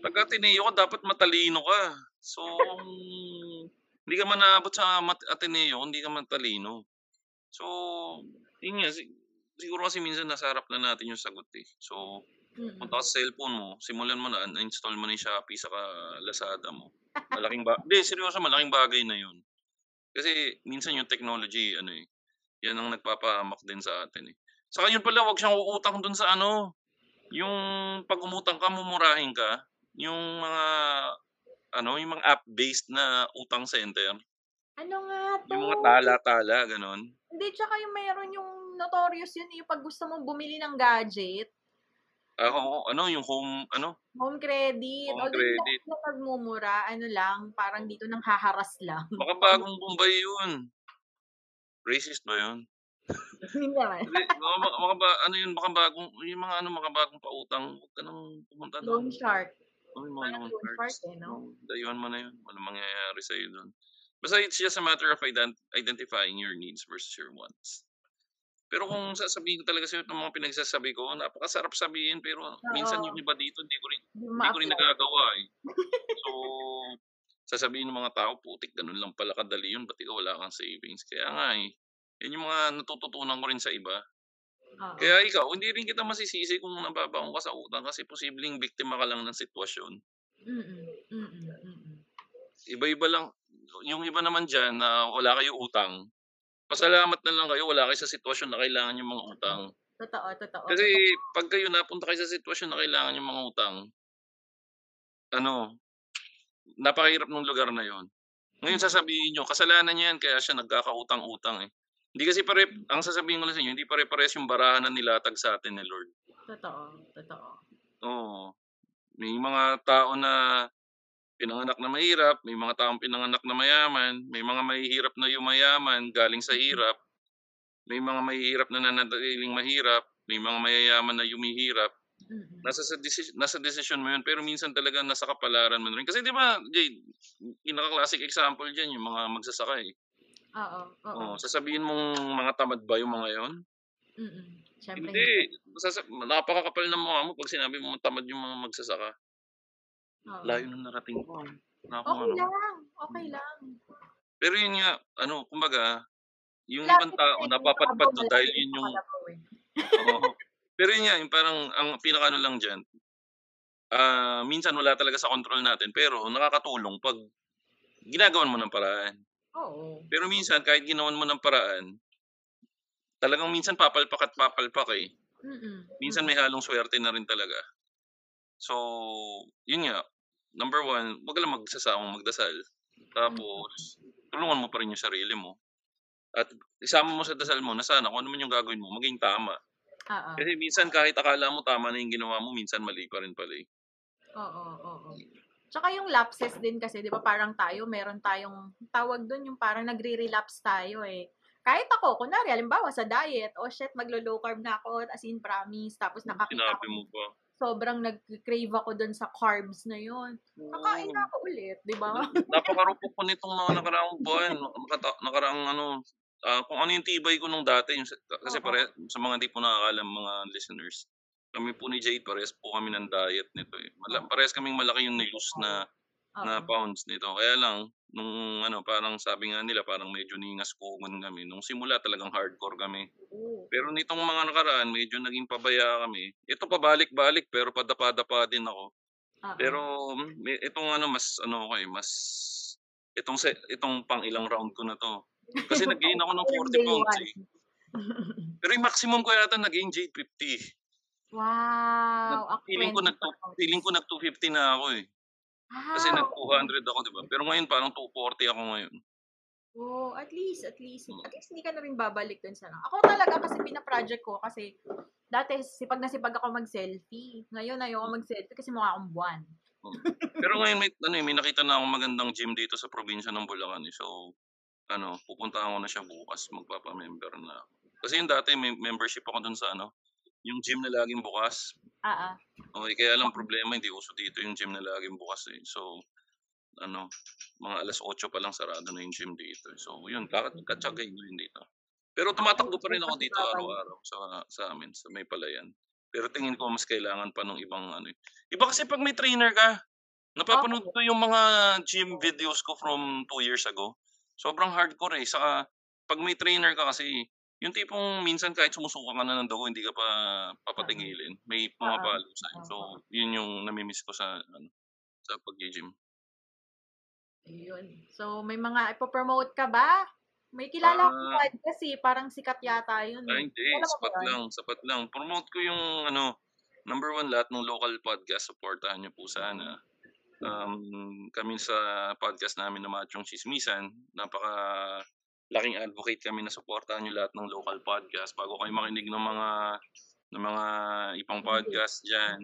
Speaker 2: Pag Ateneo ka dapat matalino ka. So, hindi ka man naabot sa Ateneo, hindi ka matalino. So, yun nga, si siguro kasi minsan nasa harap na natin yung sagot, eh. So,
Speaker 1: Mm.
Speaker 2: punta ka sa cellphone mo, simulan mo na, uninstall mo na yung Shopee saka Lazada mo. Malaking ba hindi, seryoso, malaking bagay na yun. Kasi minsan yung technology, ano eh, yan ang nagpapahamak din sa atin, eh. Saka yun pala, wag siyang uutang dun sa ano, yung pag umutang ka, mumurahin ka. Yung mga, ano, yung mga app-based na utang center.
Speaker 1: Ano nga to?
Speaker 2: Yung mga tala-tala, ganon.
Speaker 1: Hindi, tsaka yung mayroon yung notorious yun, yung pag gusto mong bumili ng gadget,
Speaker 2: Ako, ano, yung home, ano,
Speaker 1: home credit,
Speaker 2: Home
Speaker 1: although
Speaker 2: credit.
Speaker 1: na pagmumura, ano lang, parang dito nang haharas lang.
Speaker 2: baka bagong Bombay yun. Racist ba yun?
Speaker 1: Hindi naman.
Speaker 2: Mga, mga, mga ba, ano yun, baka bagong, yung mga ano, mga bagong pautang, huwag ka nang pumunta
Speaker 1: Loan
Speaker 2: doon.
Speaker 1: shark.
Speaker 2: Ano yung mga loan
Speaker 1: loan
Speaker 2: sharks?
Speaker 1: shark eh, no?
Speaker 2: Dayuhan mo na yun. Walang mangyayari sa'yo doon. Basta it's just a matter of ident- identifying your needs versus your wants. Pero kung sasabihin ko talaga sa'yo itong mga pinagsasabi ko, napakasarap sabihin pero minsan yung iba dito hindi ko rin
Speaker 1: Hindi
Speaker 2: ko rin nagagawa eh. So, sasabihin ng mga tao, putik, ganun lang pala kadali yun, ba't ikaw wala kang savings? Kaya nga eh, yan yung mga natututunan ko rin sa iba.
Speaker 1: Oo.
Speaker 2: Kaya ikaw, hindi rin kita masisisi kung nababaon ka sa utang kasi posibleng biktima ka lang ng sitwasyon.
Speaker 1: Mm-mm. Mm-mm. Mm-mm.
Speaker 2: Iba-iba lang, yung iba naman dyan na wala kayo utang, pasalamat na lang kayo, wala kayo sa sitwasyon na kailangan yung mga utang.
Speaker 1: Totoo, totoo.
Speaker 2: Kasi
Speaker 1: totoo.
Speaker 2: pag kayo napunta kayo sa sitwasyon na kailangan yung mga utang, ano, napakahirap ng lugar na yon. Ngayon
Speaker 1: Mm.
Speaker 2: sasabihin nyo, kasalanan niya yan kaya siya nagkakautang-utang eh. Hindi kasi pare, ang sasabihin ko lang sa inyo, hindi pare-pares yung barahan na nilatag sa atin ni Lord.
Speaker 1: Totoo, totoo.
Speaker 2: Oo. May mga tao na pinanganak na mahirap, may mga taong pinanganak na mayaman, may mga mahihirap na yumayaman galing sa hirap, may mga mahihirap na nanatiling mahirap, may mga mayayaman na yumihirap. Nasa sa desi- nasa desisyon mo yun, pero minsan talaga nasa kapalaran mo rin. Kasi di ba, Jade, pinaka-classic example dyan, yung mga magsasaka eh.
Speaker 1: Oo, oo.
Speaker 2: Oo, sasabihin mong mga tamad ba yung mga yon?
Speaker 1: Mm-mm. Siyempre
Speaker 2: Hindi. Masasa- napakakapal ng mukha mo pag sinabi mo tamad yung mga magsasaka.
Speaker 1: Oo.
Speaker 2: Layo ng narating ko. Naku,
Speaker 1: Okay
Speaker 2: ano.
Speaker 1: lang. Okay lang.
Speaker 2: Pero yun nga, ano, kumbaga, yung
Speaker 1: Lapit
Speaker 2: ibang tao,
Speaker 1: na
Speaker 2: napapadpad
Speaker 1: malapit
Speaker 2: dahil yun yung, oo. Pero yun nga, yung parang, ang pinakano lang dyan, ah minsan wala talaga sa control natin, pero nakakatulong pag ginagawan mo ng paraan.
Speaker 1: Oo.
Speaker 2: Pero minsan, kahit ginawan mo ng paraan, talagang minsan papalpak at papalpak eh.
Speaker 1: Mm-mm.
Speaker 2: Minsan may halong swerte na rin talaga. So, yun nga, number one, wag lang magsasawang magdasal. Tapos, tulungan mo pa rin yung sarili mo. At isama mo sa dasal mo na sana kung ano man yung gagawin mo, maging tama.
Speaker 1: Oo.
Speaker 2: Kasi minsan kahit akala mo tama na yung ginawa mo, minsan mali pa rin pala eh.
Speaker 1: Oo, oo. Tsaka yung lapses din kasi, di ba parang tayo, meron tayong, tawag doon yung parang nagre-relapse tayo eh. Kahit ako, kunwari, halimbawa sa diet, oh shit, maglo-low carb na ako, as in promise, tapos nakakita
Speaker 2: Sinabi
Speaker 1: ko,
Speaker 2: mo pa.
Speaker 1: sobrang nag-crave ako doon sa carbs na yun. Kakain na ako ulit, di ba?
Speaker 2: Napakarupok ko nitong mga nakaraang buwan. Nakata- nakaraang ano, ah, kung ano yung tibay ko nung dati. Yung, kasi
Speaker 1: Oo.
Speaker 2: pare, sa mga hindi po nakakalam mga listeners, kami po ni Jade, pares po kami ng diet nito eh. Mala,
Speaker 1: Oo.
Speaker 2: pares kaming malaki yung nilus na, na
Speaker 1: Oo.
Speaker 2: pounds nito. Kaya lang, nung ano, parang sabi nga nila, parang medyo ningas kugon kami. Nung simula talagang hardcore kami. Pero nitong mga nakaraan, medyo naging pabaya kami. Ito pabalik-balik, pero padapa-dapa din ako.
Speaker 1: Oo.
Speaker 2: Pero mm, may- itong ano mas ano ko eh, mas itong se, itong pang ilang round ko na to. Kasi nag-gain ako ng
Speaker 1: Walang
Speaker 2: 40
Speaker 1: day
Speaker 2: pounds eh. Pero yung maximum ko yata nag-gain Jade 50.
Speaker 1: Wow. Ako
Speaker 2: Feeling ko
Speaker 1: 20
Speaker 2: nag
Speaker 1: pounds.
Speaker 2: feeling ko nag 250 na ako eh. Kasi
Speaker 1: Wow.
Speaker 2: nag 200 ako, 'di ba? Pero ngayon parang 240 ako ngayon.
Speaker 1: Oh, at least, at least,
Speaker 2: Mm.
Speaker 1: at least hindi ka na rin babalik dun sa Ako talaga kasi pina-project ko kasi dati sipag na sipag ako mag-selfie. Ngayon ayoko mag-selfie kasi mukha akong buwan.
Speaker 2: Mm. Pero ngayon may ano eh, may nakita na akong magandang gym dito sa probinsya ng Bulacan eh. So ano, pupuntahan ko na siya bukas, magpapa-member na. Kasi yung dati may membership ako dun sa ano, yung gym na laging bukas.
Speaker 1: Ah, ah.
Speaker 2: Okay, kaya lang problema, hindi uso dito yung gym na laging bukas eh. So, ano, mga alas 8 pa lang sarado na yung gym dito. So, yun, kakat katsagay ko yun dito. Pero tumatakbo pa rin ako dito araw-araw sa sa amin, sa may palayan. Pero tingin ko mas kailangan pa ng ibang ano. eh. Iba kasi pag may trainer ka, napapanood ko yung mga gym videos ko from two years ago. Sobrang hardcore eh. Saka pag may trainer ka kasi, yung tipong minsan kahit sumusuka ka na ng dugo, hindi ka pa papatingilin. May pumapalo sa'yo. So, yun yung namimiss ko sa ano, sa pag-gym.
Speaker 1: Ayun. So, may mga ipopromote ka ba? May kilala akong
Speaker 2: Ah.
Speaker 1: podcast eh. Parang sikat yata yun.
Speaker 2: Ay,
Speaker 1: eh.
Speaker 2: hindi.
Speaker 1: Mo ba
Speaker 2: Sapat
Speaker 1: yun?
Speaker 2: lang. Sapat lang. Promote ko yung ano, number one lahat ng local podcast. Supportahan niyo po sana. Um, kami sa podcast namin na Machong Chismisan, napaka laking advocate kami na supportahan niyo lahat ng local podcast bago kayo makinig ng mga ng mga ibang podcast diyan.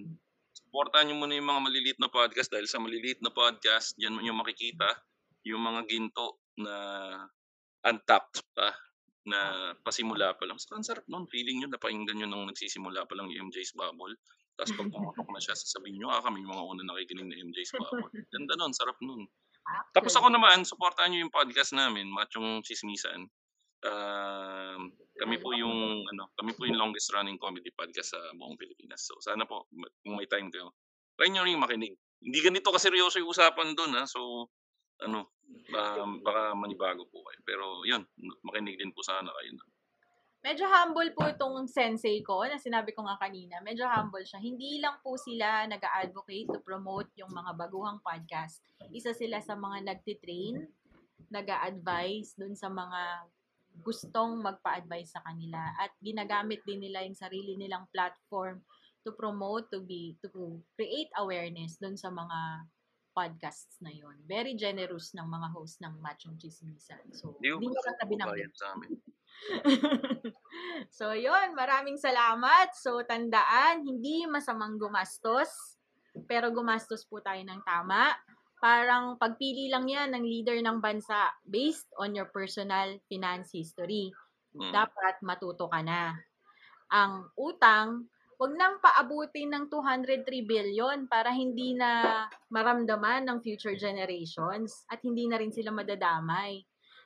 Speaker 2: Supportahan niyo muna yung mga maliliit na podcast dahil sa maliliit na podcast, diyan niyo makikita yung mga ginto na untapped pa na pasimula pa lang. Saka ang sarap nun. Feeling nyo, napakinggan nyo nung nagsisimula pa lang yung MJ's Bubble. Tapos pag pumatok na siya, sasabihin nyo, ah, kami yung mga una nakikinig na MJ's Bubble. Ganda nun, sarap nun. Tapos ako naman, supportahan niyo yung podcast namin, Machong Chismisan. Um, kami po yung ano, kami po yung longest running comedy podcast sa buong Pilipinas. So sana po kung may time kayo, try niyo rin makinig. Hindi ganito kaseryoso yung usapan doon ha. So ano, um, baka manibago po kayo. Pero yun, makinig din po sana kayo.
Speaker 1: Medyo humble po itong sensei ko na sinabi ko nga kanina. Medyo humble siya. Hindi lang po sila nag-advocate to promote yung mga baguhang podcast. Isa sila sa mga nagtitrain, nag-a-advise dun sa mga gustong magpa-advise sa kanila. At ginagamit din nila yung sarili nilang platform to promote, to be, to create awareness dun sa mga podcasts na yon. Very generous ng mga host ng Machong Chismisan. So,
Speaker 2: Hindi ko
Speaker 1: ko basta so, yun. Maraming salamat. So, tandaan, hindi masamang gumastos, pero gumastos po tayo ng tama. Parang pagpili lang yan ng leader ng bansa based on your personal finance history.
Speaker 2: Mm.
Speaker 1: Dapat matuto ka na. Ang utang, wag nang paabutin ng 203 billion para hindi na maramdaman ng future generations at hindi na rin sila madadamay.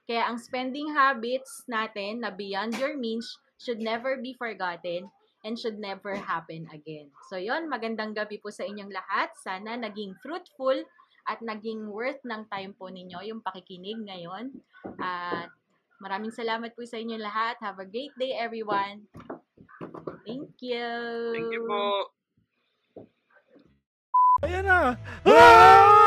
Speaker 1: Kaya ang spending habits natin na beyond your means should never be forgotten and should never happen again. So yon, magandang gabi po sa inyong lahat. Sana naging fruitful at naging worth ng time po ninyo yung pakikinig ngayon. At maraming salamat po sa inyong lahat. Have a great day everyone. Thank you.
Speaker 2: Thank you po.
Speaker 5: Ayan na! Ah!